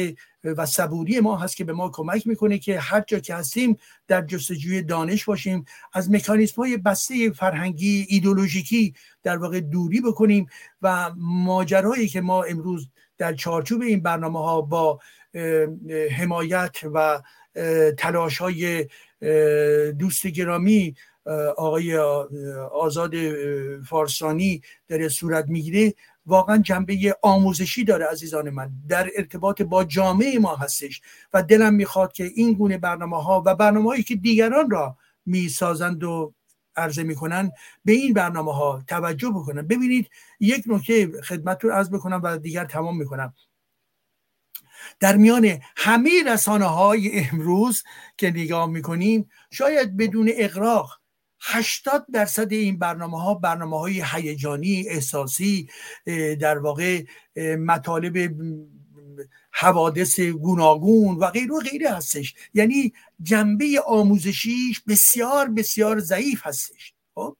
و صبوری ما هست که به ما کمک می‌کنه که هر جا که هستیم در جستجوی دانش باشیم از مکانیسم های بسته فرهنگی ایدولوژیکی در واقع دوری بکنیم و ماجرایی که ما امروز در چارچوب این برنامه ها با حمایت و تلاش های دوست گرامی آقای آزاد فارسانی در صورت می‌گیره. واقعا جنبه آموزشی داره عزیزان من. در ارتباط با جامعه ما هستش و دلم می‌خواد که این گونه برنامه ها و برنامه هایی که دیگران را می‌سازند و عرضه می‌کنن به این برنامه ها توجه بکنن ببینید یک نکته رو عرض بکنم و دیگر تمام می‌کنم. در میان همه رسانه های امروز که نگاه می‌کنیم شاید بدون اقراق 80 درصد این برنامه ها برنامه های هیجانی احساسی در واقع مطالب حوادث گوناگون و غیر و غیره هستش. یعنی جنبه آموزشیش بسیار بسیار ضعیف هستش. خب؟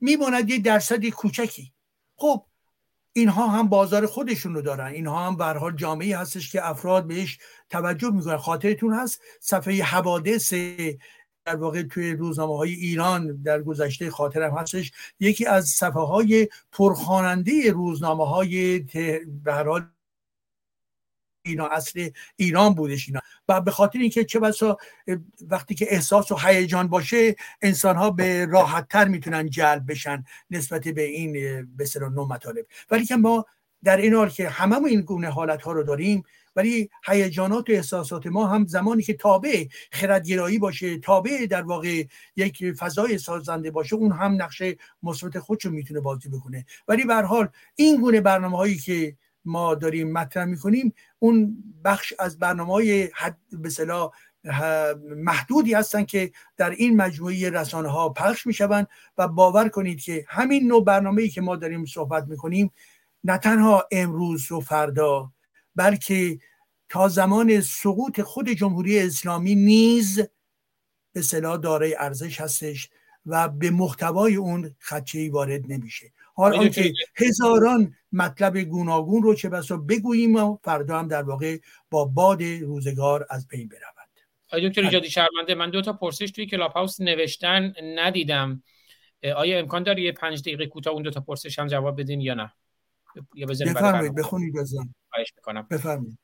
میماند یه درصد کوچکی. خب اینها هم بازار خودشون رو دارن. اینها هم به حال جامعه هستش که افراد بهش توجه می‌کنن. خاطرتون هست صفحه حوادث در واقع توی روزنامه های ایران در گذشته خاطرم هستش. یکی از صفحه های پرخواننده روزنامه های به اینا اصل ایران بودش اینا. و به خاطر اینکه چه بسا وقتی که احساس و هیجان باشه انسان ها به راحت تر می‌تونن جلب بشن نسبت به این به نوع مطالب ولی که ما در این حال که هممون این گونه حالت ها رو داریم ولی هیجانات و احساسات ما هم زمانی که تابع خردگرایی باشه تابع در واقع یک فضای سازنده باشه اون هم نقش مثبت خودشو می‌تونه بازی بکنه. ولی به حال این گونه برنامه هایی که ما داریم مطرح می‌کنیم اون بخش از برنامه های حد به محدودی هستن که در این مجموعه رسانه ها پخش می‌شوند و باور کنید که همین نوع برنامه ای که ما داریم صحبت می‌کنیم نه تنها امروز و فردا بلکه تا زمان سقوط خود جمهوری اسلامی نیز به صلاح دارای ارزش هستش و به محتوای اون خدچه وارد نمیشه. حال آنکه هزاران مطلب گوناگون رو چه بسا بگوییم و فردا هم در واقع با باد روزگار از بین برود. آیا دکتر ایجادی شرمنده من دو تا پرسش توی کلاب هاوس نوشتن ندیدم. آیا امکان داره یه پنج دقیقه کوتاه اون دو تا پرسش هم جواب بدین یا نه؟ یا بفرمایید بخونید بزن خواهش می‌کنم. بفرمایید.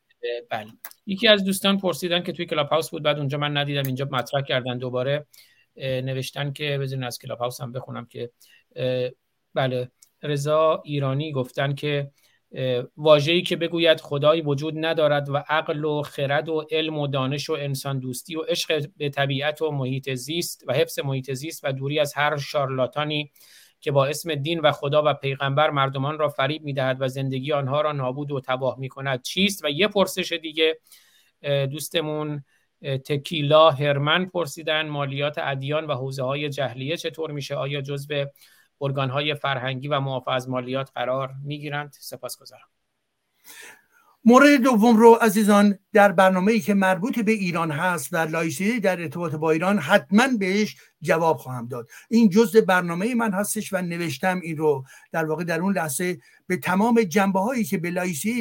بله. یکی از دوستان پرسیدن که توی کلاب هاوس بود بعد اونجا من ندیدم اینجا مطرح کردن دوباره نوشتن که بذارین از کلاب هاوس هم بخونم که بله. رضا ایرانی گفتن که واژه‌ای که بگوید خدای وجود ندارد و عقل و خرد و علم و دانش و انسان دوستی و عشق به طبیعت و محیط زیست و حفظ محیط زیست و دوری از هر شارلاتانی که با اسم دین و خدا و پیغمبر مردمان را فریب می‌دهد و زندگی آنها را نابود و تباه می کند چیست؟ و یه پرسش دیگه دوستمون تکیلا هرمن پرسیدن مالیات ادیان و حوزه های جهلیه چطور میشه؟ آیا جزء ارگان های فرهنگی و معافی از مالیات قرار می‌گیرند؟ سپاسگزارم. مورد دوم رو عزیزان در برنامه ای که مربوط به ایران هست و لایسیده در ارتباط با ایران حتما بهش جواب خواهم داد. این جزء برنامه من هستش و نوشتم این رو. در واقع در اون لحظه به تمام جنبه هایی که به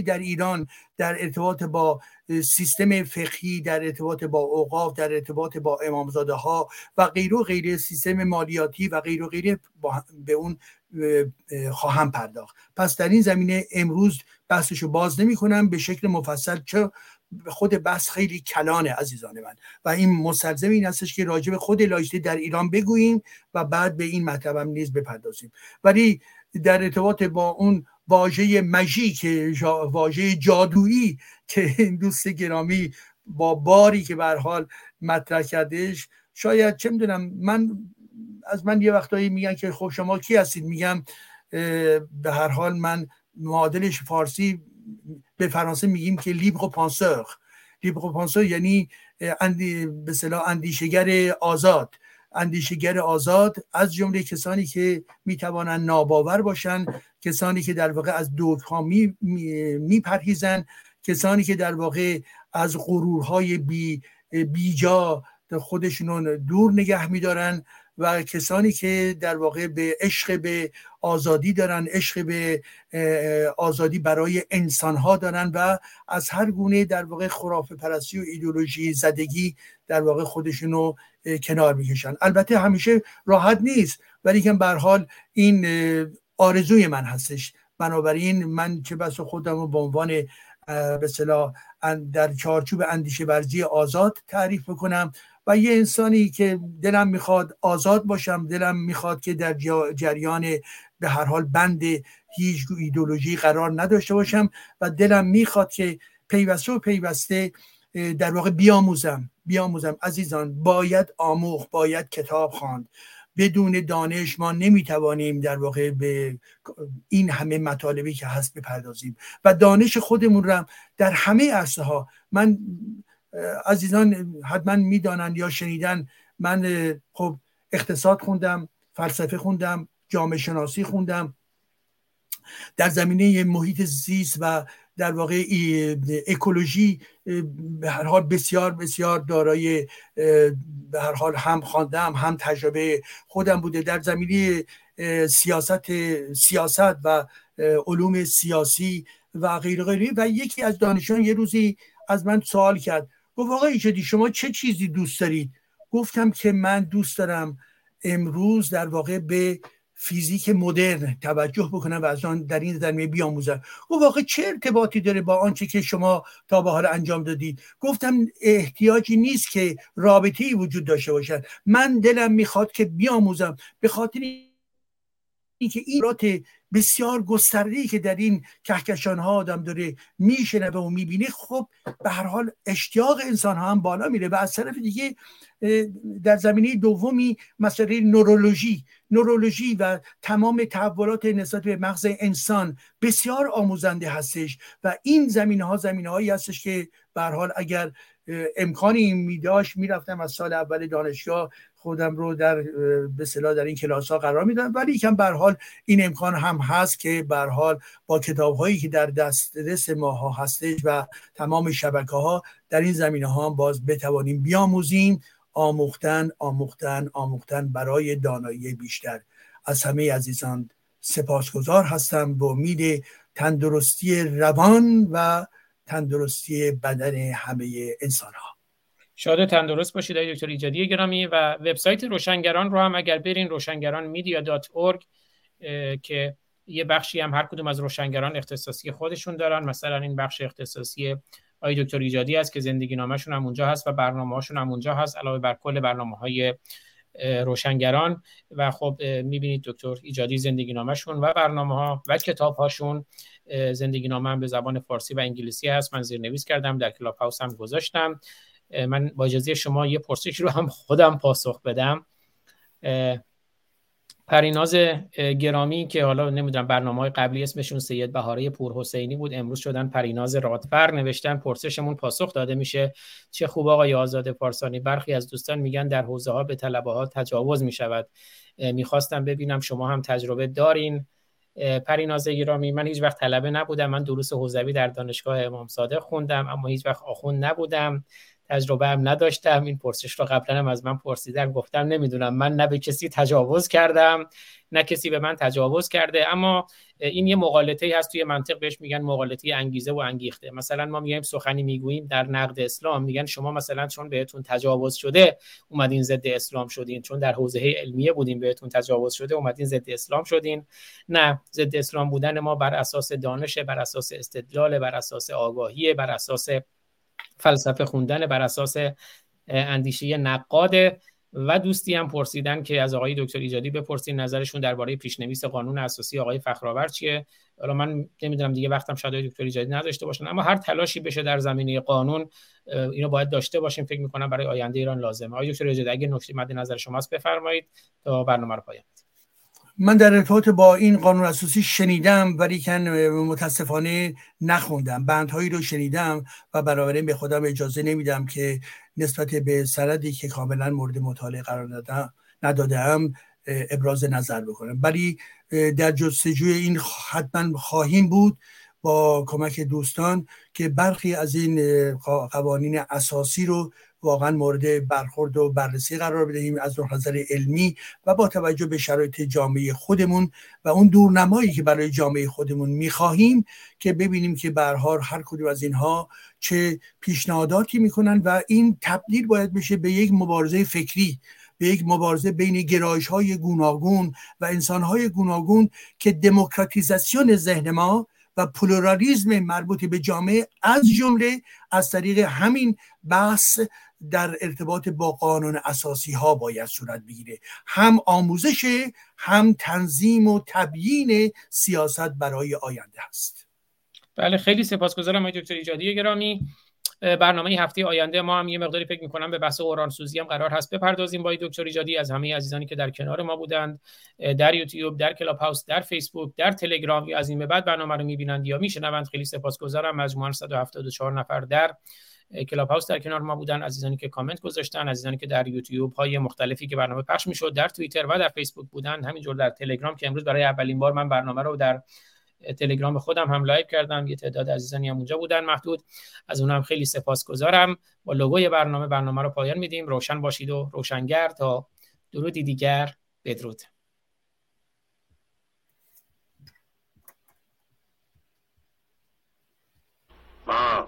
در ایران در ارتباط با سیستم فقهی در ارتباط با اوقاف در ارتباط با امامزاده ها و غیر و غیر سیستم مالیاتی و غیر و غیر به اون خواهم پرداخت. پس در این زمینه امروز بحثشو باز نمی کنم به شکل مفصل چه خود بحث خیلی کلانه عزیزان من. و این مستلزم این هستش که راجع به خود لایستی در ایران بگوییم و بعد به این مطلبم نیز بپردازیم. ولی در ارتباط با اون واژه که واژه جادویی که این دوست گرامی با باری که به حال مطرح کردهش شاید چه می‌دونم من از من یه وقتایی میگن که خب شما کی هستید؟ میگم به هر حال من معادلش فارسی به فرانسه میگیم که لیبر پانسور. لیبر پانسور یعنی اندی به اندیشگر آزاد. اندیشگر آزاد از جمله کسانی که می‌توانند ناباور باشند کسانی که در واقع از دودها می, می کسانی که در واقع از غرورهای بی بیجا خودشون دور نگه میدارن و کسانی که در واقع به عشق به آزادی دارن عشق به آزادی برای انسانها دارن و از هر گونه در واقع خرافه پرستی و ایدولوژی زدگی در واقع خودشونو کنار می‌کشن. البته همیشه راحت نیست ولی که به حال این آرزوی من هستش. بنابراین من چه بس خودم رو به عنوان به در چارچوب اندیشه ورزی آزاد تعریف بکنم و یه انسانی که دلم می‌خواد آزاد باشم دلم می‌خواد که در جریان به هر حال بند هیچ ایدولوژی قرار نداشته باشم و دلم می‌خواد که پیوسته و پیوسته در واقع بیاموزم. بیاموزم. عزیزان باید آموخ باید کتاب خواند. بدون دانش ما نمی‌توانیم در واقع به این همه مطالبی که هست بپردازیم. و دانش خودمون رو در همه عرصه ها من عزیزان حتما می‌دانند یا شنیدن. من خب اقتصاد خوندم فلسفه خوندم جامعه شناسی خوندم. در زمینه محیط زیست و در واقع اکولوژی به هر حال بسیار بسیار دارای به هر حال هم خواندم هم تجربه خودم بوده. در زمینه سیاست سیاست و علوم سیاسی و غیر غیره. و یکی از دانشان یه روزی از من سوال کرد. گفت آقای شدی شما چه چیزی دوست دارید؟ گفتم که من دوست دارم امروز در واقع به فیزیک مدرن توجه بکنم و از آن در این زمینه بیاموزم. گفت واقع چه ارتباطی داره با آنچه که شما تا به حال انجام دادید؟ گفتم احتیاجی نیست که رابطه وجود داشته باشد. من دلم می‌خواد که بیاموزم. به خاطر اینکه این رات بسیار گسترده که در این کهکشان ها آدم داره میشنوه و می‌بینه خب به هر حال اشتیاق انسان ها هم بالا میره و از طرف دیگه در زمینه دومی مسئله نورولوژی. نورولوژی و تمام تحولات نسبت به مغز انسان بسیار آموزنده هستش و این زمینه ها زمینه هایی هستش که به حال اگر امکانی می داشت می‌رفتم از سال اول دانشگاه خودم رو در به در این کلاس ها قرار میدم ولی یکم به حال این امکان هم هست که به حال با کتاب هایی که در دسترس ما ها هستش و تمام شبکه ها در این زمینه ها هم باز بتوانیم بیاموزیم. آموختن آموختن آموختن برای دانایی بیشتر. از همه عزیزان سپاسگزار هستم. به امید تندرستی روان و تندرستی بدن همه انسان ها شاد و تندرست باشید دکتر ایجادی گرامی و وبسایت روشنگران رو هم اگر برین روشنگران میدیا دات که یه بخشی هم هر کدوم از روشنگران اختصاصی خودشون دارن. مثلا این بخش اختصاصی آقای دکتر ایجادی است که زندگی نامشون هم اونجا هست و برنامه هاشون هم اونجا هست علاوه بر کل برنامه های روشنگران. و خب می‌بینید دکتر ایجادی زندگی نامشون و برنامه ها و کتاب هاشون زندگی نامه هم به زبان فارسی و انگلیسی هست. من زیرنویس کردم در کلاب هاوس هم گذاشتم. من با اجازه شما یه پرسش رو هم خودم پاسخ بدم. پریناز گرامی که حالا نمی‌دونم برنامه های قبلی اسمشون سید بهاره پور حسینی بود. امروز شدن پریناز رادفر. نوشتن پرسشمون پاسخ داده میشه. چه خوب آقای آزاد پارسانی برخی از دوستان میگن در حوزه ها به طلبه ها تجاوز می‌شود. می‌خواستم ببینم شما هم تجربه دارین. پریناز گرامی من هیچ وقت طلبه نبودم من دروس حوزوی در دانشگاه امام صادق خوندم اما هیچ وقت آخوند نبودم تجربه هم نداشتم این پرسش رو قبلا هم از من پرسیدن گفتم نمی‌دونم من نه به کسی تجاوز کردم نه کسی به من تجاوز کرده. اما این یه مقالطه ای هست توی منطق بهش میگن مقالطه انگیزه و انگیخته. مثلا ما میگیم سخنی می‌گوییم در نقد اسلام میگن شما مثلا چون بهتون تجاوز شده اومدین ضد اسلام شدین. چون در حوزه علمیه بودین بهتون تجاوز شده اومدین ضد اسلام شدین. نه ضد اسلام بودن ما بر اساس دانش بر اساس استدلال بر اساس آگاهی بر اساس فلسفه خوندن بر اساس اندیشه نقاده و دوستی هم پرسیدن که از آقای دکتر ایجادی بپرسین نظرشون درباره پیشنویس قانون اساسی آقای فخرآور چیه؟ حالا من نمی‌دونم دیگه وقتم شاید دکتر ایجادی نداشته باشن. اما هر تلاشی بشه در زمینه قانون اینو باید داشته باشیم. فکر می‌کنم برای آینده ایران لازمه. آقای دکتر ایجادی اگه نکته مد نظر شماست بفرمایید تا برنامه رو پایان من در ارتباط با این قانون اساسی شنیدم ولی کن متاسفانه نخوندم. بندهایی رو شنیدم و بنابراین به خودم اجازه نمیدم که نسبت به سندی که کاملا مورد مطالعه قرار ندادم ابراز نظر بکنم. ولی در جستجوی این حتما خواهیم بود با کمک دوستان که برخی از این قوانین اساسی رو واقعا مورد برخورد و بررسی قرار بدهیم از نظر علمی و با توجه به شرایط جامعه خودمون و اون دورنمایی که برای جامعه خودمون می‌خواهیم که ببینیم که برهار هر کدوم از اینها چه پیشنهاداتی می‌کنن و این تبدیل باید بشه به یک مبارزه فکری به یک مبارزه بین گرایش های گوناگون و انسان های گوناگون که دموکراتیزاسیون ذهن ما و پلورالیزم مربوط به جامعه از جمله از طریق همین بحث در ارتباط با قانون اساسی ها باید صورت بگیره. هم آموزش هم تنظیم و تبیین سیاست برای آینده است. بله خیلی سپاسگزارم آقای دکتر ایجادی گرامی. برنامه هفته آینده ما هم یه مقداری فکر می‌کنم به بحث قرآن سوزی هم قرار هست بپردازیم. با دکتر ایجادی از همه عزیزانی که در کنار ما بودند در یوتیوب در کلاب هاوس در فیسبوک در تلگرام یا از این به بعد برنامه رو می‌بینند یا میشنوند خیلی سپاسگزارم. مجموعا 174 نفر در کلاب هاوس در کنار ما بودن عزیزانی که کامنت گذاشتن عزیزانی که در یوتیوب های مختلفی که برنامه پخش می‌شد در توییتر و در فیسبوک بودن. همینجور در تلگرام که امروز برای اولین بار من برنامه رو در تلگرام خودم هم live کردم. یه تعداد عزیزانی هم اونجا بودن. محدود از اونم خیلی سپاسگزارم. با لوگوی برنامه برنامه رو پایان میدیم. روشن باشید و روشنگر تا درودی دیگر. بدرود. ما